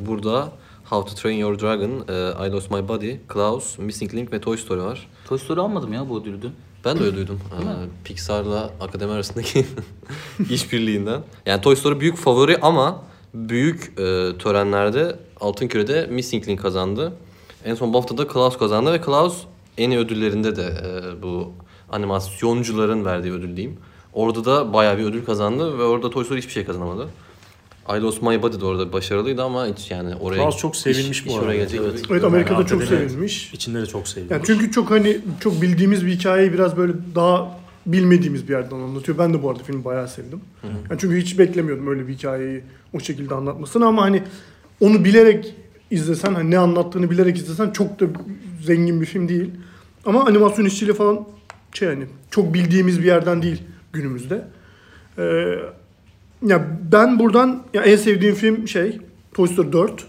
A: burada How to Train Your Dragon, e, I Lost My Body, Klaus, Missing Link ve Toy Story var.
E: Toy Story almadım ya bu ödülü dün.
A: Ben de öyle duydum. Ee, Pixar'la akademi arasındaki [LAUGHS] işbirliğinden. Yani Toy Story büyük favori ama büyük e, törenlerde Altın Küre'de Missing Link kazandı. En son BAFTA'da Klaus kazandı ve Klaus en iyi ödüllerinde de e, bu animasyoncuların verdiği ödül diyeyim. Orada da bayağı bir ödül kazandı ve orada Toy Story hiçbir şey kazanamadı. I Lost My Body de orada başarılıydı ama hiç yani oraya...
D: Klaus çok sevilmiş
A: iş-
D: bu
A: iş
D: arada.
A: oraya gelecek
E: Evet.
C: Evet
D: Yani
C: Amerika'da çok sevilmiş.
D: İçinde de çok sevilmiş.
C: Yani çünkü çok hani çok bildiğimiz bir hikayeyi biraz böyle daha bilmediğimiz bir yerden anlatıyor. Ben de bu arada filmi bayağı sevdim. Yani çünkü hiç beklemiyordum öyle bir hikayeyi o şekilde anlatmasını ama hani onu bilerek izlesen hani ne anlattığını bilerek izlesen çok da zengin bir film değil. Ama animasyon işçiliği falan şey hani çok bildiğimiz bir yerden değil günümüzde. Ee, ya ben buradan ya en sevdiğim film şey Toy Story 4.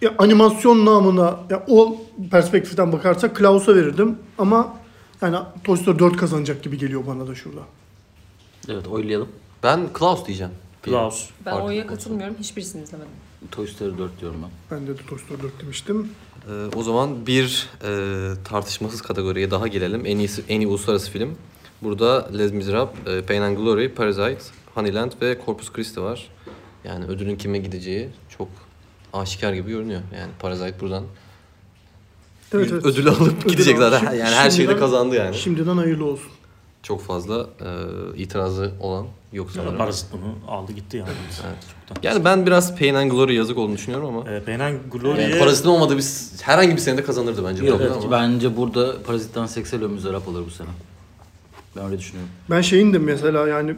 C: Ya animasyon namına ya o perspektiften bakarsak Klaus'a verirdim ama yani Toy Story 4 kazanacak gibi geliyor bana da şurada.
E: Evet oylayalım.
A: Ben Klaus diyeceğim.
D: Klaus.
B: Ben
A: Farklı
B: O'ya
A: olsun.
B: katılmıyorum. Hiçbirisini izlemedim.
E: Toy Story 4 diyorum ben.
C: Ben de Toy Story 4 demiştim.
A: Ee, o zaman bir e, tartışmasız kategoriye daha gelelim. En iyisi en iyi uluslararası film. Burada Les Miserables, e, Pain and Glory, Parasite, Honeyland ve Corpus Christi var. Yani ödülün kime gideceği çok aşikar gibi görünüyor. Yani Parasite buradan
C: Evet, evet.
A: ödülü alıp
C: Ödül
A: gidecek
C: aldı.
A: zaten.
C: Şimdi-
A: Yani her şeyde
C: şimdiden-
A: kazandı yani.
C: Şimdiden hayırlı olsun.
A: Çok fazla e, itirazı olan yok sanırım.
D: Parazit bunu aldı gitti yani. Çoktan.
A: Yani ben biraz Pain and Glory yazık olduğunu düşünüyorum ama
D: Ee, Pain and Glory'ye
A: yani Parazit'in olmadığı bir herhangi bir senede kazanırdı bence.
E: Yok,
A: burada ama.
E: bence burada Parazit'ten Seksel Ömüzerap alır bu sene. Ben öyle düşünüyorum.
C: Ben şeyin de mesela yani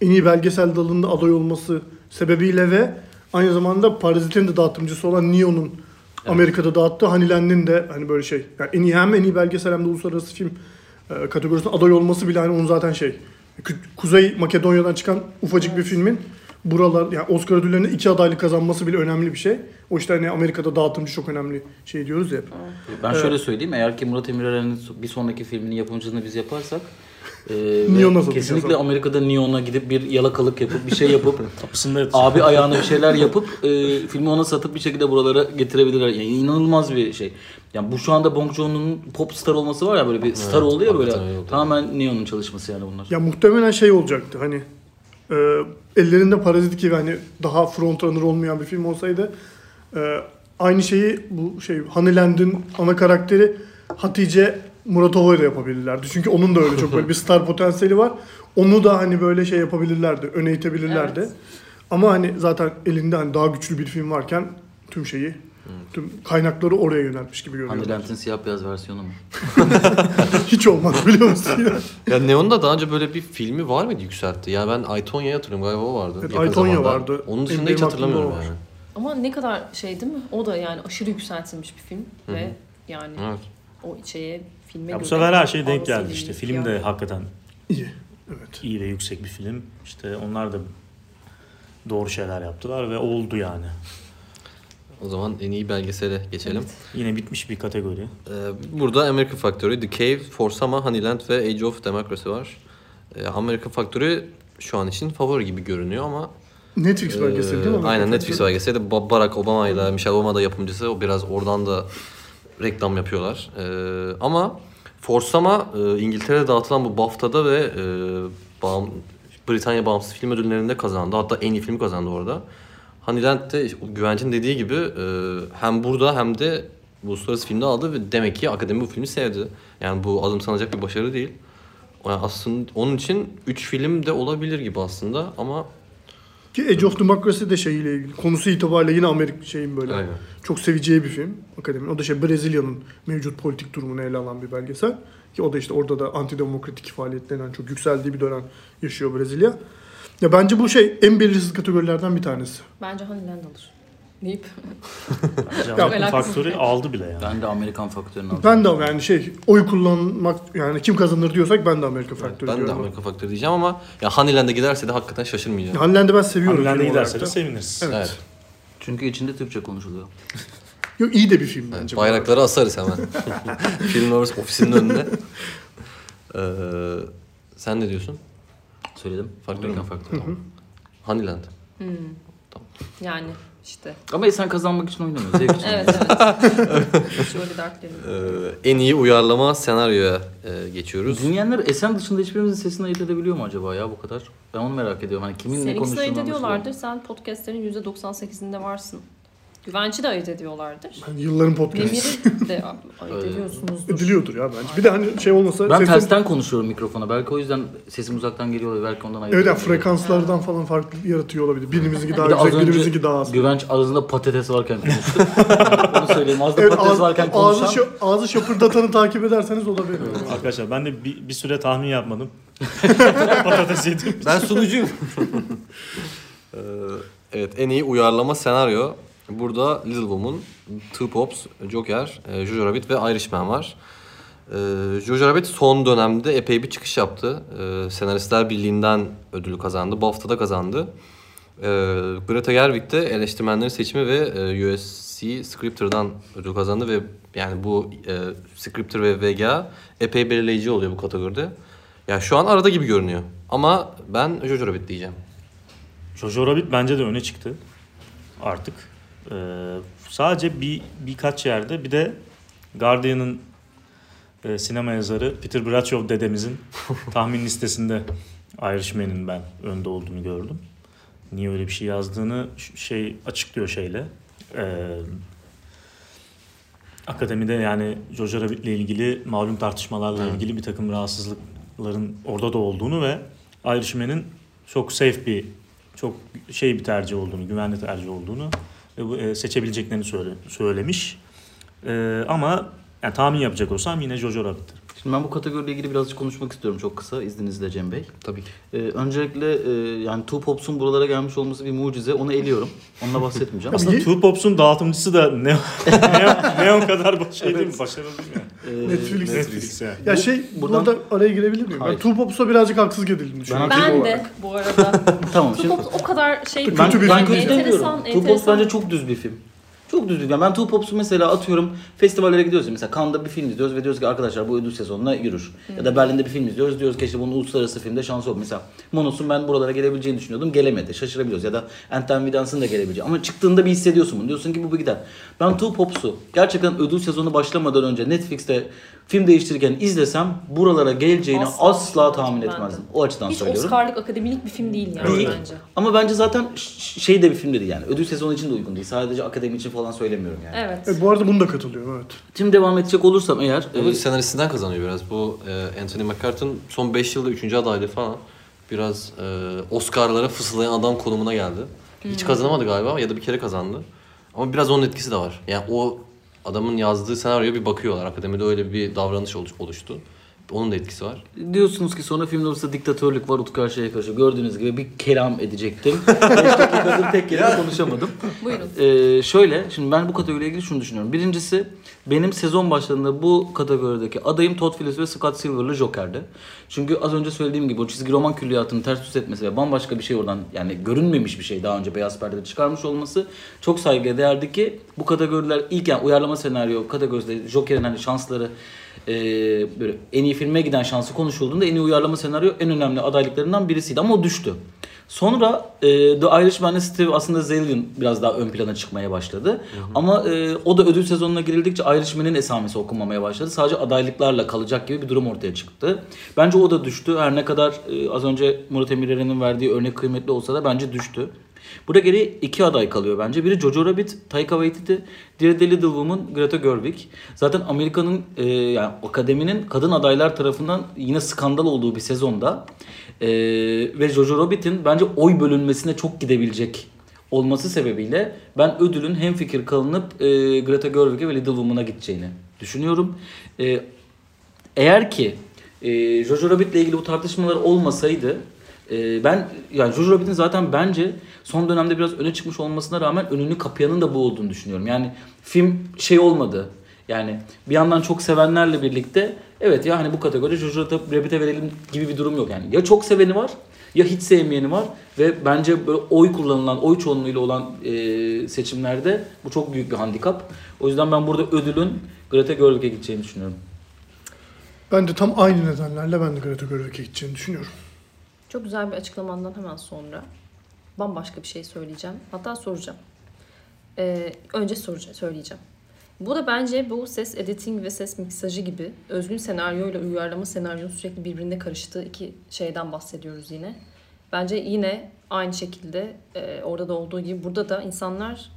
C: en iyi belgesel dalında aday olması sebebiyle ve aynı zamanda Parazit'in de dağıtımcısı olan Neon'un Amerika'da dağıttığı Honeyland'in de hani böyle şey. Yani en iyi hem en iyi belgesel hem de uluslararası film e, kategorisinde aday olması bile hani onun zaten şey. Kü- Kuzey Makedonya'dan çıkan ufacık bir filmin buralar yani Oscar ödüllerinde iki adaylık kazanması bile önemli bir şey. O işte hani Amerika'da dağıtımcı çok önemli şey diyoruz ya hep.
E: Ben
C: Evet.
E: şöyle söyleyeyim. Eğer ki Murat Emirören'in bir sonraki filminin yapımcılığını biz yaparsak e, [LAUGHS]
C: Neon'a
E: kesinlikle. Amerika'da Neon'a gidip bir yalakalık yapıp bir şey yapıp [LAUGHS] abi ayağına bir şeyler yapıp e, filmi ona satıp bir şekilde buralara getirebilirler. Yani inanılmaz bir şey. Yani bu şu anda Bong Joon'un pop star olması var ya böyle bir star oldu ya böyle. Tamamen Neon'un çalışması yani bunlar.
C: Ya muhtemelen şey olacaktı hani e, ellerinde parazit gibi hani daha frontrunner olmayan bir film olsaydı e, aynı şeyi bu şey Honeyland'in ana karakteri Hatice Muratova'ya da yapabilirlerdi. Çünkü onun da öyle çok böyle bir star potansiyeli var. Onu da hani böyle şey yapabilirlerdi, öne itebilirlerdi.
B: Evet.
C: Ama hani zaten elinde hani daha güçlü bir film varken tüm şeyi, tüm kaynakları oraya yöneltmiş gibi görünüyor.
E: Honeyland'in siyah beyaz versiyonu mu? [LAUGHS]
C: Hiç olmadı biliyor musun?
A: Ya Neon'un da daha önce böyle bir filmi var mıydı yükseltti? Ya ben Aytonya'yı hatırlıyorum galiba o vardı.
C: Evet, Aytonya
A: zamanda.
C: vardı.
A: Onun dışında
C: Benim
A: hiç hatırlamıyorum yani.
B: Ama ne kadar şey değil mi? O da yani aşırı yükseltilmiş bir film ve yani
A: Evet.
B: o şeye filme
D: Ya bu sefer her şey denk geldi işte. Film de hakikaten
C: İyi. Evet.
D: iyi ve yüksek bir film. İşte onlar da doğru şeyler yaptılar ve oldu yani.
A: O zaman en iyi belgesele geçelim.
D: Yine bitmiş bir kategori.
A: Ee, burada American Factory, The Cave, For Sama, Honeyland ve Age of Democracy var. Ee, American Factory şu an için favori gibi görünüyor ama
C: Netflix belgeseli değil mi?
A: Ee, Aynen Netflix belgeseli. Ba- Barack Obama ile Michelle Obama da yapımcısı. O biraz oradan da reklam yapıyorlar. Ee, ama Forsama e, İngiltere'de dağıtılan bu BAFTA'da ve e, bağım, Britanya Bağımsız Film Ödülleri'nde kazandı. Hatta en iyi film kazandı orada. Honeyland'de Güvenç'in dediği gibi e, hem burada hem de uluslararası filmde aldı ve demek ki akademi bu filmi sevdi. Yani bu azımsanacak bir başarı değil. Yani aslında onun için 3 film de olabilir gibi aslında ama
C: Ki Age of Democracy de şeyiyle ilgili. Konusu itibariyle yine Amerika şeyin böyle.
A: Aynen.
C: Çok seveceği bir film. Akademinin. O da şey Brezilya'nın mevcut politik durumunu ele alan bir belgesel. Ki o da işte orada da antidemokratik faaliyetlerin çok yükseldiği bir dönem yaşıyor Brezilya. Ya bence bu şey en belirsiz kategorilerden bir tanesi.
B: Bence Honeyland alır. Deyip.
D: Amerikan faktörü aldı bile yani.
E: Ben de Amerikan faktörünü aldım.
C: Ben de yani şey oy kullanmak yani kim kazanır diyorsak ben de Amerika faktörü
A: ben de
C: diyorum.
A: Amerika Faktörü diyeceğim ama ya Honeyland'e giderse de hakikaten şaşırmayacağım.
C: Hannelland'ı ben seviyorum. Olarak
D: giderse de seviniriz.
C: Evet.
A: Evet.
E: Çünkü içinde Türkçe konuşuluyor.
C: Yok iyi de bir film
A: Evet,
C: bence.
A: bayrakları asarız hemen. [LAUGHS] Film Lovers ofisinin önüne. [LAUGHS] Ee, sen ne diyorsun?
E: Söyledim.
A: Faktör
E: Amerikan faktörü.
A: Honeyland.
B: Yani işte.
E: Ama sen kazanmak için oynamıyor. Zevk için. [LAUGHS]
B: Evet evet. Hiç öyle dertlerim. yok.
A: Ee, en iyi uyarlama senaryoya e, geçiyoruz.
E: Dinleyenler Esen dışında hiçbirimizin sesini ayırt edebiliyor mu acaba ya bu kadar? Ben onu merak ediyorum. Hani kimin ne
B: Seninkisini
E: konuştuğunu
B: ayırt ediyorlardır. Sen podcastlerin %98'inde varsın. Güvenci de ayırt ediyorlardır.
C: Yani yılların podcastı.
B: Demir'i de ayırt
E: Öyle.
B: ediyorsunuzdur.
C: Ediliyordur ya bence. Bir de hani şey olmasa...
E: Ben
C: sesin-
E: tersten konuşuyorum mikrofona. Belki o yüzden sesim uzaktan geliyor ve belki ondan ayırt
C: Evet yani frekanslardan falan farklı yaratıyor olabilir. Birimizinki daha
E: Bir
C: yüksek, birimizinki daha az.
E: Güvenç ağzında patates varken [LAUGHS] konuştu. Onu söyleyeyim. Ağzında
C: Evet,
E: patates
C: ağız,
E: varken
C: ağzı,
E: konuşan.
C: şö- ağzı şapırdatanı takip ederseniz olabilir.
D: Arkadaşlar ben de bir, bir süre tahmin yapmadım. [LAUGHS] Patates yedim.
A: Ben sunucuyum. [LAUGHS] Ee, evet en iyi uyarlama senaryo. Burada Little Woman, Two Pops, Joker, e, Jojo Rabbit ve Irishman var. Ee, Jojo Rabbit son dönemde epey bir çıkış yaptı. Ee, Senaristler Birliği'nden ödülü kazandı. BAFTA'da kazandı. Greta Gerwig de eleştirmenlerin seçimi ve e, USC Scripter'dan ödül kazandı ve yani bu e, Scripter ve VGA epey belirleyici oluyor bu kategoride. Ya şu an arada gibi görünüyor. Ama ben Jojo Rabbit diyeceğim.
D: Jojo Rabbit bence de öne çıktı. Artık. Ee, sadece bir birkaç yerde bir de Guardian'ın e, sinema yazarı Peter Bradshaw dedemizin [LAUGHS] tahmin listesinde Irishman'in ben önde olduğunu gördüm. Niye öyle bir şey yazdığını şey açıklıyor şeyle. Ee, akademide yani Jojo Rabbit'le ilgili malum tartışmalarla ilgili bir takım rahatsızlıkların orada da olduğunu ve Irishman'in çok safe bir çok şey bir tercih olduğunu, güvenli tercih olduğunu e, seçebileceklerini söyle, söylemiş. E, ama yani tahmin yapacak olsam yine Jojo Rabbit'tir.
E: Şimdi ben bu kategoriyle ilgili birazcık konuşmak istiyorum çok kısa izninizle Cem Bey.
A: Tabii ki.
E: Ee, öncelikle e, yani Two Pops'un buralara gelmiş olması bir mucize. Onu eliyorum. Onunla bahsetmeyeceğim.
D: Aslında Two Pops'un dağıtımcısı da ne [LAUGHS] Neon, Neon kadar şey değil mi? Başarılı değil mi?
E: Ee,
C: Netflix.
D: Netflix yani.
C: Ya şey
E: buradan-
C: burada araya girebilir miyim?
E: Hayır.
C: Ben Two Pops'a birazcık haksız düşünüyorum.
E: Ben-
B: Ben de bu arada. [LAUGHS]
E: Tamam
B: Two
E: şimdi
B: Pops o kadar şey
C: Kötü
E: ben,
C: bir
E: ben
C: film
E: kötü demiyorum.
B: enteresan,
E: Two Pops
B: enteresan.
E: bence çok düz bir film. Çok düz bir film. Yani ben Two Pops'u mesela atıyorum festivallere gidiyoruz. Mesela Cannes'da bir film izliyoruz ve diyoruz ki arkadaşlar bu ödül sezonuna yürür. Ya da Berlin'de bir film izliyoruz. Diyoruz ki işte bunun uluslararası filmde şansı oldu. Mesela Monos'un ben buralara gelebileceğini düşünüyordum. Gelemedi. Şaşırabiliyoruz. Ya da Anton Vidans'ın da gelebileceği. Ama çıktığında bir hissediyorsun bunu. Diyorsun ki bu bir gider. Ben Two Pops'u gerçekten ödül sezonu başlamadan önce Netflix'te film değiştirirken izlesem buralara geleceğini asla,
B: Asla
E: tahmin etmezdim. O açıdan
B: Hiç
E: söylüyorum.
B: Oscar'lık akademilik bir film değil yani
E: Değil.
B: bence.
E: Ama bence zaten şey de bir film dedi yani. Ödül sezonu için de uygun değil. Sadece akademi için falan söylemiyorum yani.
B: Evet.
C: Evet, bu arada bunu da katılıyorum evet.
E: Şimdi devam edecek olursam eğer
A: Bunu
E: e,
A: senaristinden kazanıyor biraz. Bu e, Anthony McCarthy'nin son 5 yılda 3. adaylığı falan biraz e, Oscar'lara fısıldayan adam konumuna geldi. Hiç kazanamadı galiba ya da bir kere kazandı. Ama biraz onun etkisi de var. Yani o adamın yazdığı senaryoya bir bakıyorlar. Akademide öyle bir davranış oluş- oluştu. Onun da etkisi var.
E: diyorsunuz ki sonra filmde olursa diktatörlük var Utku karşıya karşı. Gördüğünüz gibi bir kelam edecektim. [LAUGHS] 5 dakikadır tek kelime konuşamadım. [LAUGHS]
B: Buyurun.
E: Ee, şöyle, şimdi ben bu kategoriyle ilgili şunu düşünüyorum. Birincisi, benim sezon başlarında bu kategorideki adayım Todd Phillips ve Scott Silver'lı Joker'di. Çünkü az önce söylediğim gibi o çizgi roman külliyatını ters düz etmesi ve bambaşka bir şey oradan yani görünmemiş bir şey daha önce beyaz perdede çıkarmış olması çok saygıya değerdi ki bu kategoriler ilk yani uyarlama senaryo kategorisinde Joker'in hani şansları e, böyle en iyi filme giden şansı konuşulduğunda en iyi uyarlama senaryo en önemli adaylıklarından birisiydi ama o düştü. Sonra e, The Irishman'le Steve aslında Zalian biraz daha ön plana çıkmaya başladı. Ama e, o da ödül sezonuna girildikçe Irishman'in esamesi okunmamaya başladı. Sadece adaylıklarla kalacak gibi bir durum ortaya çıktı. Bence o da düştü. Her ne kadar e, az önce Murat Emirer'in verdiği örnek kıymetli olsa da bence düştü. Burada geriye iki aday kalıyor bence. Biri Jojo Rabbit, Taika Waititi, diğeri de Little Woman, Greta Gerwig. Zaten Amerika'nın e, yani akademinin kadın adaylar tarafından yine skandal olduğu bir sezonda e, ve Jojo Rabbit'in bence oy bölünmesine çok gidebilecek olması sebebiyle ben ödülün hem fikir kalınıp e, Greta Gerwig'e ve Little Woman'a gideceğini düşünüyorum. E, eğer ki e, Jojo Rabbit'le ilgili bu tartışmalar olmasaydı e, ben yani Jojo Rabbit'in zaten bence son dönemde biraz öne çıkmış olmasına rağmen önünü kapayanın da bu olduğunu düşünüyorum. Yani film şey olmadı. Yani bir yandan çok sevenlerle birlikte evet ya hani bu kategori Jojo Rabbit'e verelim gibi bir durum yok yani. Ya çok seveni var ya hiç sevmeyeni var ve bence böyle oy kullanılan, oy çoğunluğuyla olan e, seçimlerde bu çok büyük bir handikap. O yüzden ben burada ödülün Greta Gerwig'e gideceğini düşünüyorum.
C: Ben de tam aynı nedenlerle ben de Greta Gerwig'e gideceğini düşünüyorum.
B: Çok güzel bir açıklamandan hemen sonra bambaşka bir şey söyleyeceğim. Hatta soracağım. Ee, önce soracağım, söyleyeceğim. Bu da bence bu ses editing ve ses miksajı gibi özgün senaryo ile uyarlama senaryonun sürekli birbirine karıştığı iki şeyden bahsediyoruz yine. Bence yine aynı şekilde e, orada da olduğu gibi burada da insanlar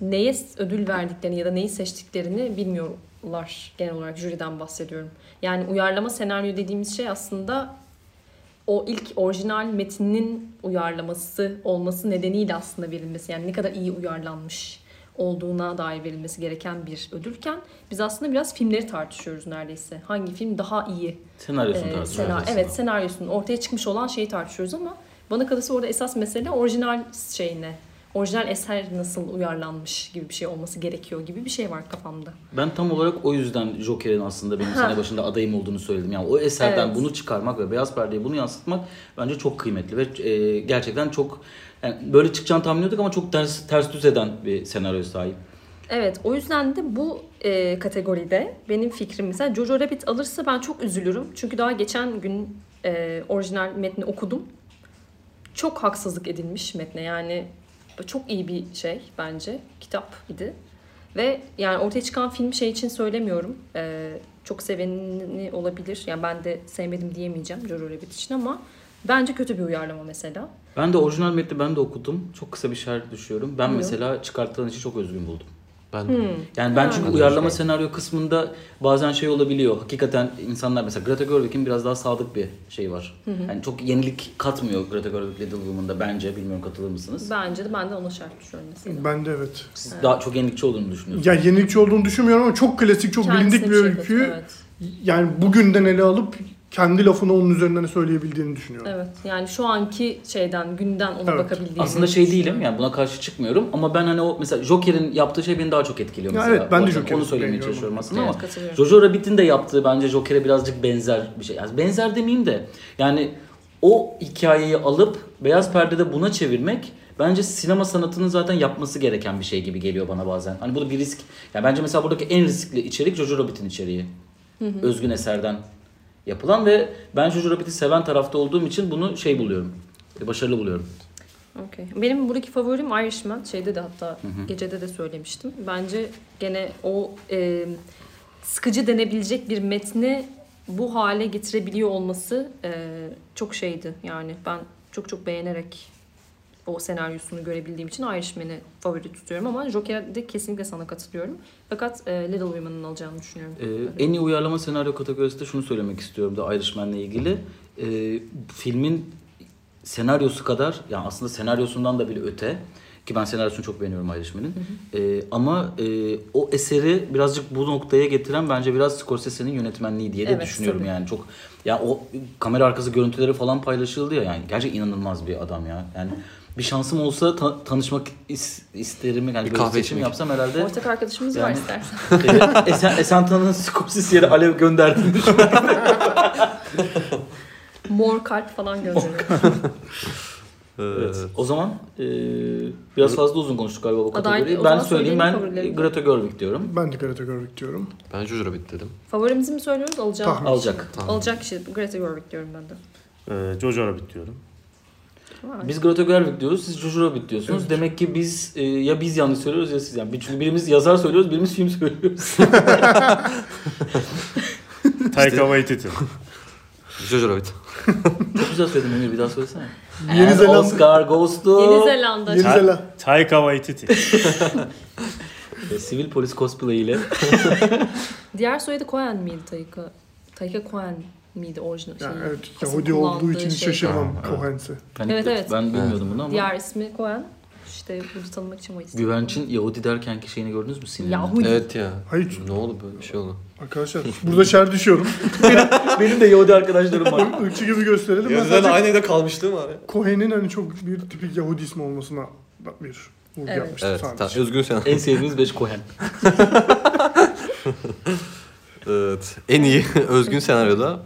B: neye ödül verdiklerini ya da neyi seçtiklerini bilmiyorlar genel olarak jüriden bahsediyorum. Yani uyarlama senaryo dediğimiz şey aslında o ilk orijinal metnin uyarlaması olması nedeniyle aslında verilmesi. Yani ne kadar iyi uyarlanmış olduğuna dair verilmesi gereken bir ödülken biz aslında biraz filmleri tartışıyoruz neredeyse. Hangi film daha iyi?
E: Senaryosunu
B: Ee,
E: tartışıyoruz
B: sena-
E: aslında.
B: evet senaryosunun ortaya çıkmış olan şeyi tartışıyoruz ama bana kalırsa orada esas mesele orijinal şeyine, orijinal eser nasıl uyarlanmış gibi bir şey olması gerekiyor gibi bir şey var kafamda.
E: Ben tam olarak o yüzden Joker'in aslında benim sene başında adayım olduğunu söyledim. Yani o eserden
B: Evet.
E: bunu çıkarmak ve beyaz perdeye bunu yansıtmak bence çok kıymetli ve e, gerçekten çok yani böyle çıkacağını tahmin ediyorduk ama çok ters ters düz eden bir senaryo sahip.
B: Evet o yüzden de bu e, kategoride benim fikrim mesela Jojo Rabbit alırsa ben çok üzülürüm. Çünkü daha geçen gün e, orijinal metni okudum. Çok haksızlık edilmiş metne yani çok iyi bir şey bence kitap idi. Ve yani ortaya çıkan film şey için söylemiyorum. E, çok seveni olabilir. Yani ben de sevmedim diyemeyeceğim Jojo Rabbit için ama bence kötü bir uyarlama mesela.
E: Ben de orijinal metni ben de okudum. Çok kısa bir şerh düşüyorum. Ben
B: Buyurun.
E: mesela çıkartılan işi çok özgün buldum.
A: Ben
B: Hmm.
E: Yani ben
B: Ha.
E: çünkü uyarlama
A: şey-
E: senaryo kısmında bazen şey olabiliyor. Hakikaten insanlar mesela Greta Gerwig'in biraz daha sadık bir şey var. Yani çok yenilik katmıyor Greta Gerwig Little Woman'da bence. Bilmiyorum katılır mısınız?
B: Bence de ben de ona şart düşüyorum mesela.
C: Ben de evet.
E: Siz daha çok yenilikçi olduğunu düşünüyorsunuz.
C: Ya yenilikçi olduğunu düşünmüyorum ama çok klasik, çok
B: Kendisine
C: bilindik bir
B: şey
C: öyküyü
B: evet.
C: yani bugünden ele alıp kendi lafını onun üzerinden söyleyebildiğini düşünüyorum.
B: Evet yani şu anki şeyden günden ona
C: Evet.
B: bakabildiğimi
E: Aslında şey değilim yani buna karşı çıkmıyorum ama ben hani o mesela Joker'in yaptığı şey beni daha çok etkiliyor
C: Ya
E: mesela.
C: evet, ben de Joker'i
E: Onu söylemeye çalışıyorum aslında
B: Evet,
E: ama. Jojo Rabbit'in de yaptığı bence Joker'e birazcık benzer bir şey. Yani benzer demeyeyim de yani o hikayeyi alıp beyaz perdede buna çevirmek bence sinema sanatının zaten yapması gereken bir şey gibi geliyor bana bazen. Hani bu da bir risk. Yani bence mesela buradaki en riskli içerik Jojo Rabbit'in içeriği. Özgün eserden yapılan ve ben Jojo Rabbit'i seven tarafta olduğum için bunu şey buluyorum. Başarılı buluyorum.
B: Okey. Benim buradaki favorim Irishman. Şeyde de hatta gecede de söylemiştim. Bence gene o e, sıkıcı denebilecek bir metni bu hale getirebiliyor olması e, çok şeydi. Yani ben çok çok beğenerek o senaryosunu görebildiğim için Irishman'i favori tutuyorum ama Joker'de kesinlikle sana katılıyorum. Fakat e, Little Women'ın alacağını düşünüyorum.
E: Ee, en iyi uyarlama senaryo kategorisinde şunu söylemek istiyorum da Irishman'la ilgili. Ee, filmin senaryosu kadar, yani aslında senaryosundan da bile öte ki ben senaryosunu çok beğeniyorum Irishman'in. Ee, ama e, o eseri birazcık bu noktaya getiren bence biraz Scorsese'nin yönetmenliği diye de
B: Evet,
E: düşünüyorum
B: tabii.
E: yani çok ya o kamera arkası görüntüleri falan paylaşıldı ya yani gerçekten inanılmaz bir adam ya. Yani bir şansım olsa ta- tanışmak is- isterim yani
A: Bir kahve
E: seçim
A: içmek.
E: yapsam herhalde
B: Ortak arkadaşımız var
E: Yani-
B: istersen. [LAUGHS]
E: ee, Esen, Esentan'ın Scorsese'ye de alev gönderdiğini düşünüyorum. [LAUGHS]
B: Mor kalp falan gönderiyor.
E: Evet. O zaman e, biraz fazla uzun konuştuk galiba bu kategoriyi. Ben söyleyeyim ben. Greta Gerwig diyorum.
C: Ben de Greta Gerwig diyorum.
A: Ben Jojo Rabbit dedim.
B: Favorimizi mi söylüyoruz? Alacağım.
C: Tahmin.
E: Alacak.
A: Tamam.
B: Alacak kişi Greta Gerwig diyorum ben de.
D: Ee, Jojo Rabbit diyorum.
B: Vay.
E: Biz Greta Gerwig diyoruz, siz Jojo Rabbit diyorsunuz. Demek ki biz e, ya biz yanlış söylüyoruz ya siz yani. Çünkü birimiz yazar söylüyoruz, birimiz film söylüyoruz. [LAUGHS]
D: Taika Waititi.
A: Jojo Rabbit.
E: Çok güzel söyledin Emir bir daha söylesene.
C: Yeni
E: And
C: Zelanda-
E: Oscar goes to...
B: Yeni Zelanda.
C: Yeni
D: Ta-
C: Zelanda.
D: Taika Waititi. [LAUGHS]
E: E, Sivil polis cosplay ile.
B: Diğer soyadı Cohen miydi Taika? Taika Cohen miydi orijinal
C: Yani
B: şeyi?
C: evet Yahudi olduğu için
B: şey.
C: şaşırmam
D: Ha,
C: Cohen'se.
E: Ben,
B: Evet, evet.
E: ben bilmiyordum bunu ama.
B: Diğer ismi Cohen. İşte bunu tanımak için o istedim.
E: Güvenç'in Yahudi derkenki şeyini gördünüz mü sinirini?
B: Yahudi.
A: Evet ya.
C: Hayır.
A: Ne oldu böyle bir şey oldu.
C: Arkadaşlar [LAUGHS] burada şer düşüyorum. [LAUGHS]
E: Benim de Yahudi arkadaşlarım var.
C: Irkçı gibi gösterelim.
A: Ya
C: sadece
A: aynı evde kalmışlığım var ya.
C: Cohen'in hani çok bir tipik Yahudi ismi olmasına bir vurgu
B: Evet.
C: yapmıştım
A: Evet,
C: sadece.
A: Özgün sen.
E: en sevdiğiniz 5 Cohen. [LAUGHS]
A: Evet. En iyi özgün senaryoda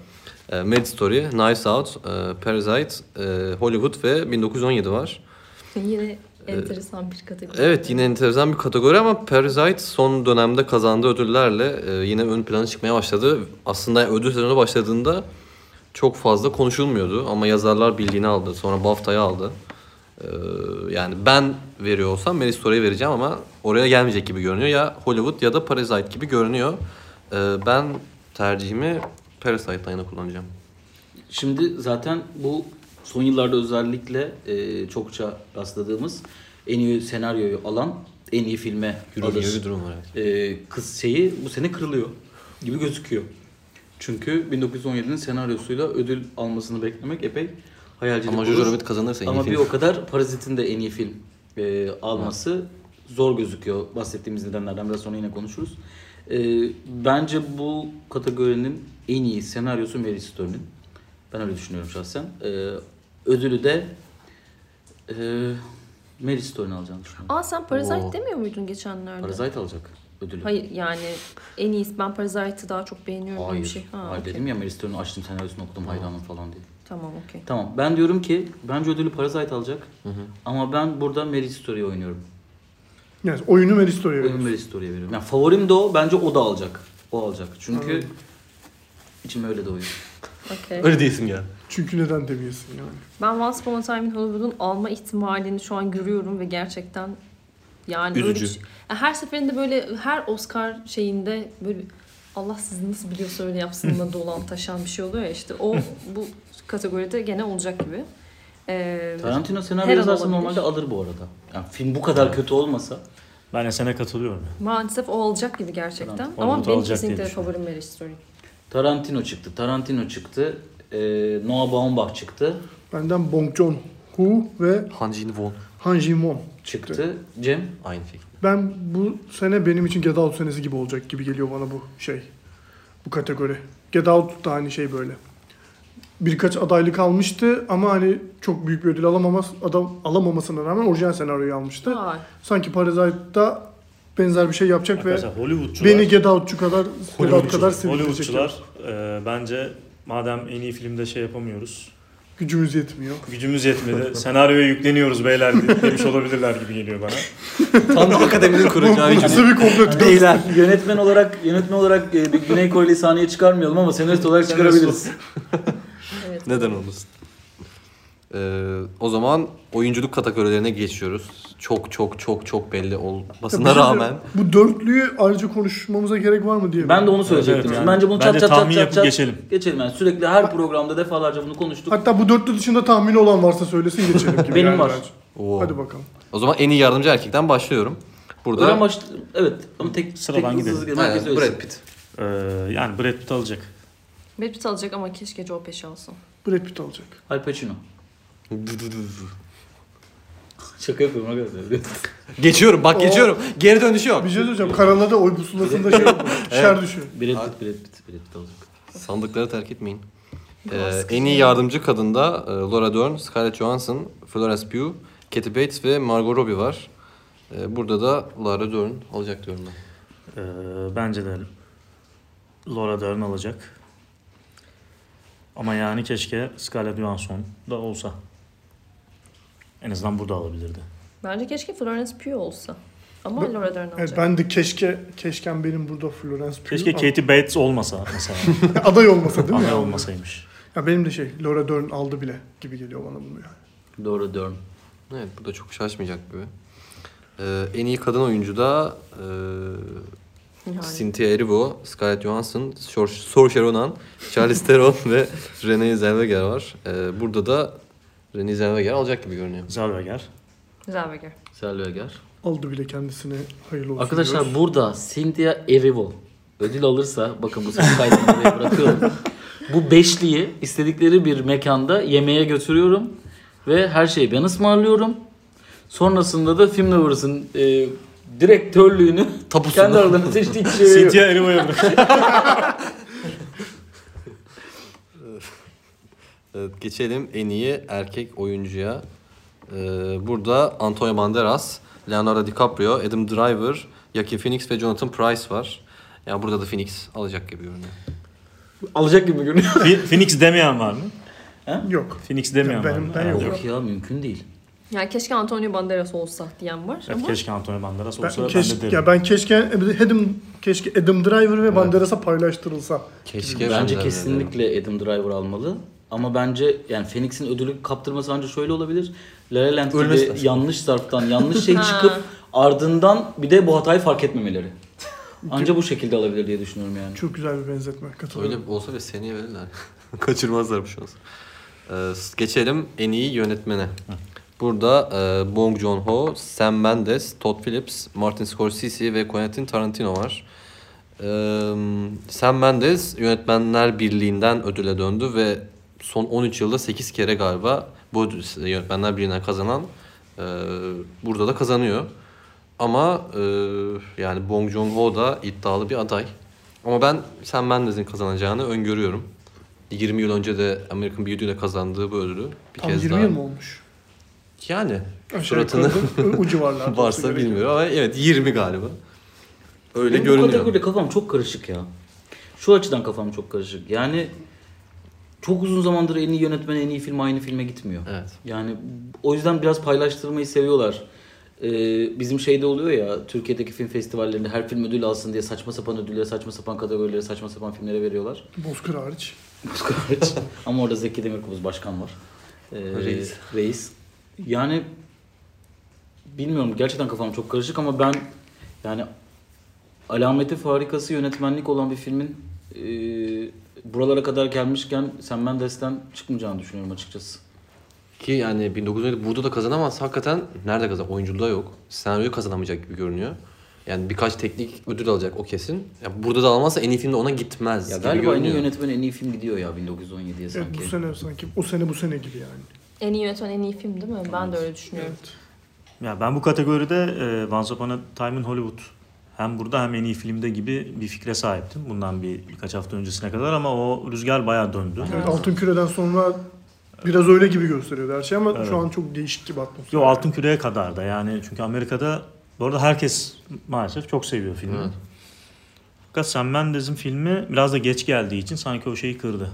A: e, Mad Story, Knives Out, e, Parasite, e, Hollywood ve 1917 var.
B: Yine enteresan bir kategori.
A: Evet yine enteresan bir kategori ama Parasite son dönemde kazandığı ödüllerle e, yine ön plana çıkmaya başladı. Aslında ödül sezonu başladığında çok fazla konuşulmuyordu ama yazarlar bildiğini aldı. Sonra BAFTA'yı aldı. E, yani ben veriyor olsam Meryl Story'e vereceğim ama oraya gelmeyecek gibi görünüyor. Ya Hollywood ya da Parasite gibi görünüyor. E, ben tercihimi Parasite'dan yana kullanacağım.
E: Şimdi zaten bu son yıllarda özellikle e, çokça rastladığımız en iyi senaryoyu alan en iyi filme
A: Yürüyor
E: alır.
A: bir durum var. evet.
E: E, kız şeyi bu sene kırılıyor gibi gözüküyor. Çünkü 1917'nin senaryosuyla ödül almasını beklemek epey hayalcilik
A: Ama
E: olur.
A: Jojo Rabbit kazanırsa en iyi
E: Ama
A: film.
E: bir o kadar Parazit'in de en iyi film e, alması zor gözüküyor. Bahsettiğimiz nedenlerden biraz sonra yine konuşuruz. E, bence bu kategorinin en iyi senaryosu Mary Stern'in. Ben öyle düşünüyorum şahsen. E, ödülü de e, Mary Stern alacağını düşünüyorum.
B: Aa sen Parasite
A: Oo.
B: demiyor muydun geçenlerde?
E: Parasite alacak ödülü.
B: Hayır yani en iyisi ben Parasite'ı daha çok beğeniyorum
E: Hayır.
B: bir şey. Ha,
E: Hayır
B: okey.
E: dedim ya Mary Stern'ın açtım senaryosunu okudum hayranım falan diye.
B: Tamam okey.
E: Tamam ben diyorum ki bence ödülü Parasite alacak. Ama ben burada Mary Story'e oynuyorum.
C: Yani oyunu Meryl Story'e
E: Oyun
C: veriyoruz.
E: Mary Story'e veriyorum. Yani favorim de o. Bence o da alacak. O alacak. Çünkü
C: Anladım.
E: içime öyle doğuyor.
B: Okey.
A: Öyle değilsin ya.
C: Çünkü neden demeyesin yani.
B: Ben Once Upon a Time in Hollywood'un alma ihtimalini şu an görüyorum ve gerçekten yani öyle
A: Üzücü.
B: bir şey- her seferinde böyle her Oscar şeyinde böyle Allah sizi nasıl biliyorsa öyle yapsınla dolan taşan bir şey oluyor ya işte o bu kategoride gene olacak gibi. Ee,
E: Tarantino senaryo yazarsa normalde alır bu arada. Yani film bu kadar kötü olmasa.
D: Ben de sana katılıyorum.
B: maalesef o olacak gibi gerçekten.
E: Tamam,
B: Ama
D: Hollywood
B: benim
D: alacak diye
B: kesinlikle favorim Mary Story.
E: Tarantino çıktı. Tarantino çıktı. Ee, Noah Baumbach çıktı.
C: Benden Bong Joon-ho ve
A: Han Jin-won.
C: Han Jin-won
E: Çıktı. Cem.
A: Aynı film.
C: Ben bu sene benim için Get Out senesi gibi olacak gibi geliyor bana bu şey. Bu kategori. Get Out da hani şey böyle. Birkaç adaylık almıştı ama hani çok büyük bir ödül alamaması, adam alamamasına rağmen orijinal senaryoyu almıştı.
B: Vay.
C: Sanki Parasite'da benzer bir şey yapacak ve
D: Arkadaşlar Hollywoodçular,
C: beni Get Out'cu kadar Get Out kadar.
D: Hollywoodçular e, bence madem en iyi filmde şey yapamıyoruz,
C: Gücümüz yetmiyor.
D: gücümüz yetmedi, senaryoya yükleniyoruz beyler demiş olabilirler gibi geliyor bana. [LAUGHS]
A: Tam da akademinin kuracağı
C: bu nasıl bir komplo?
E: Beyler yönetmen olarak yönetmen olarak e, bir Güney Koreli sahneye çıkarmayalım ama senarist olarak çıkarabiliriz.
B: Evet.
A: Neden olmasın? Ee, o zaman oyunculuk kategorilerine geçiyoruz. Çok çok çok çok belli olmasına rağmen.
C: Bu dörtlüyü ayrıca konuşmamıza gerek var mı diye.
E: Ben de onu söyleyecektim.
D: Evet, yani.
E: Bence bunu çat
D: Bence
E: çat çat
D: tahmin
E: çat
D: yapıp
E: çat
D: geçelim.
E: Geçelim yani sürekli her programda defalarca bunu konuştuk.
C: Hatta bu dörtlü dışında tahmini olan varsa söylesin geçelim gibi.
E: Benim
C: yani
E: var.
A: Oo.
C: Hadi bakalım.
A: O zaman en iyi yardımcı erkekten başlıyorum. Burada
E: baş... Evet ama tek
D: Sıradan
E: tek
D: gidelim.
E: Herkes
A: Aynen. Brad Pitt.
D: E, yani Brad Pitt alacak.
B: Brad Pitt alacak ama keşke Joe Pesci alsın.
C: Brad Pitt alacak.
E: Al Pacino. Şaka yapıyorum arkadaşlar. [LAUGHS]
A: Geçiyorum bak geçiyorum. Geri dönüş yok.
C: Bir şey söyleyeceğim. Karalada oy pusulasında şey oldu. [LAUGHS] Şer düşüyor.
E: Brad Pitt, Brad Pitt, Brad Pitt alacak.
A: Sandıkları terk etmeyin. Ee, en iyi yardımcı kadında e, Laura Dern, Scarlett Johansson, Florence Pugh, Kathy Bates ve Margot Robbie var. Ee, burada da Laura Dern alacak diyorum ben.
D: E, bence de Laura Dern alacak. Ama yani keşke Scarlett Johansson da olsa. En azından burada alabilirdi.
B: Bence keşke Florence Pugh olsa. Ama
C: Ben-
B: Laura Dern alacak.
C: Evet, ben de keşke keşken benim burada Florence Pugh
D: Keşke
C: al-
D: Katie Bates olmasa mesela. [LAUGHS]
C: aday olmasa değil mi?
D: Aday olmasaymış.
C: Ya benim de şey Laura Dern aldı bile gibi geliyor bana bunu yani.
E: Doğru Dern.
A: Evet bu da çok şaşmayacak gibi. Ee, en iyi kadın oyuncu da e,
B: Yani.
A: Cynthia Erivo, Scarlett Johansson, Saoirse Ronan, Charlize Theron [LAUGHS] ve Renée Zellweger var. Ee, burada da Renée Zellweger alacak gibi görünüyor.
D: Zellweger.
B: Zellweger.
E: Selveger.
C: Aldı bile kendisine hayırlı olsun
E: Arkadaşlar
C: diyoruz.
E: burada Cynthia Erivo ödül alırsa bakın bu ses kaydını buraya bırakıyorum. [LAUGHS] Bu beşliyi istedikleri bir mekanda yemeğe götürüyorum ve her şeyi ben ısmarlıyorum. Sonrasında da Film Lovers'ın e, direktörlüğünü [LAUGHS]
A: Tapusunu.
E: kendi aralarında seçtiği kişiye veriyor.
D: Cynthia Erivo'ya bırak.
A: Evet, geçelim en iyi erkek oyuncuya. Ee, burada Antonio Banderas, Leonardo DiCaprio, Adam Driver, Joaquin Phoenix ve Jonathan Price var. Yani burada da Phoenix alacak gibi görünüyor.
E: Alacak gibi görünüyor.
D: Phoenix demeyen var mı?
C: Yok.
D: Phoenix demeyen
C: Ben-
D: var mı?
C: ben yok.
E: Yok ya mümkün değil.
B: Yani keşke Antonio Banderas olsa diyen var
D: Evet,
B: ama
D: keşke Antonio Banderas
C: Ben,
D: olsa ben,
C: keşke,
D: de derim.
C: ya ben keşke Adam, keşke Adam Driver ve Banderas'a paylaştırılsa.
A: Keşke
E: Bence
A: ben de-
E: kesinlikle Adam Driver almalı. Ama bence yani Phoenix'in ödülü kaptırması ancak şöyle olabilir. La La Land gibi yanlış zarftan yanlış şey [LAUGHS] çıkıp ardından bir de bu hatayı fark etmemeleri. [LAUGHS] Anca bu şekilde alabilir diye düşünüyorum yani.
C: Çok güzel bir benzetme. Katılıyorum.
A: Öyle olsa ve seneye verirler. [LAUGHS] Kaçırmazlar bir şey olsa. Ee, geçelim en iyi yönetmene. Burada e, Bong Joon-ho, Sam Mendes, Todd Phillips, Martin Scorsese ve Quentin Tarantino var. Ee, Sam Mendes Yönetmenler Birliği'nden ödüle döndü ve son 13 yılda 8 kere galiba bu ödül- Yönetmenler Birliği'nden kazanan e, burada da kazanıyor. Ama e, yani Bong Joon-ho da iddialı bir aday. Ama ben Sam Mendes'in kazanacağını öngörüyorum. 20 yıl önce de American Beauty'de kazandığı bu ödülü bir
C: Tam
A: kez
C: 20
A: daha.
C: yıl mı olmuş?
A: Yani
C: Aşağı
A: suratını
C: o civarlarda. [LAUGHS]
A: varsa bilmiyorum ama evet 20 galiba. Öyle
E: Benim bu
A: görünüyor.
E: kategoride kafam çok karışık ya. Şu açıdan kafam çok karışık. Yani çok uzun zamandır en iyi yönetmen, en iyi film aynı filme gitmiyor.
A: Evet.
E: Yani o yüzden biraz paylaştırmayı seviyorlar. Ee, bizim şeyde oluyor ya Türkiye'deki film festivallerinde her film ödül alsın diye saçma sapan ödüllere, saçma sapan kategorilere, saçma sapan filmlere veriyorlar.
C: Bozkır hariç.
E: Oscar hariç. [LAUGHS] Ama orada Zeki Demirkubuz başkan var. Ee,
A: Reis.
E: Reis. Yani bilmiyorum gerçekten kafam çok karışık ama ben yani alameti farikası yönetmenlik olan bir filmin e, buralara kadar gelmişken Sam Mendes'ten çıkmayacağını düşünüyorum açıkçası.
A: Ki yani 1917 burada da kazanamaz. Hakikaten nerede kazan? Oyunculuğa yok. Senaryoyu kazanamayacak gibi görünüyor. Yani birkaç teknik ödül alacak o kesin. Ya burada da almazsa en iyi filmde ona gitmez
E: Ya
A: gibi
E: galiba en iyi yönetmen en iyi film gidiyor ya 1917'ye
C: Evet,
E: sanki.
C: bu sene sanki o sene bu sene gibi yani.
B: En iyi yönetmen en iyi film değil mi? Ben de öyle düşünüyorum.
C: Evet.
D: Ya ben bu kategoride e, Once Upon a Time in Hollywood hem burada hem en iyi filmde gibi bir fikre sahiptim. Bundan bir birkaç hafta öncesine kadar ama o rüzgar bayağı döndü.
C: Evet, Altın Küre'den sonra biraz öyle gibi gösteriyordu her şey ama
D: Evet.
C: şu an çok değişik gibi atmosfer.
D: Yo altın küreye kadar da yani çünkü Amerika'da bu arada herkes maalesef çok seviyor filmi.
A: Evet.
D: Fakat Sam Mendes'in filmi biraz da geç geldiği için sanki o şeyi kırdı.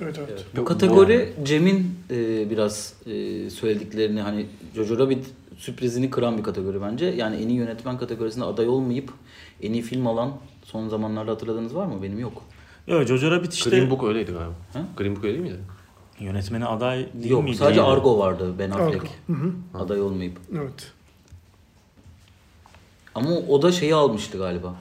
C: Evet evet.
E: Bu
A: Yok,
E: kategori Cem'in e, biraz e, söylediklerini hani Jojo Rabbit sürprizini kıran bir kategori bence. Yani en iyi yönetmen kategorisinde aday olmayıp en iyi film alan son zamanlarda hatırladığınız var mı? Benim yok.
D: Yo Jojo Rabbit işte
A: Green Book öyleydi galiba.
E: Ha?
A: Green Book öyle miydi?
D: yönetmeni aday değil
E: yok
D: miydi?
E: sadece? Argo vardı Ben Affleck.
C: Argo. Hı hı.
E: Aday olmayıp.
C: Evet.
E: Ama o da şeyi almıştı galiba.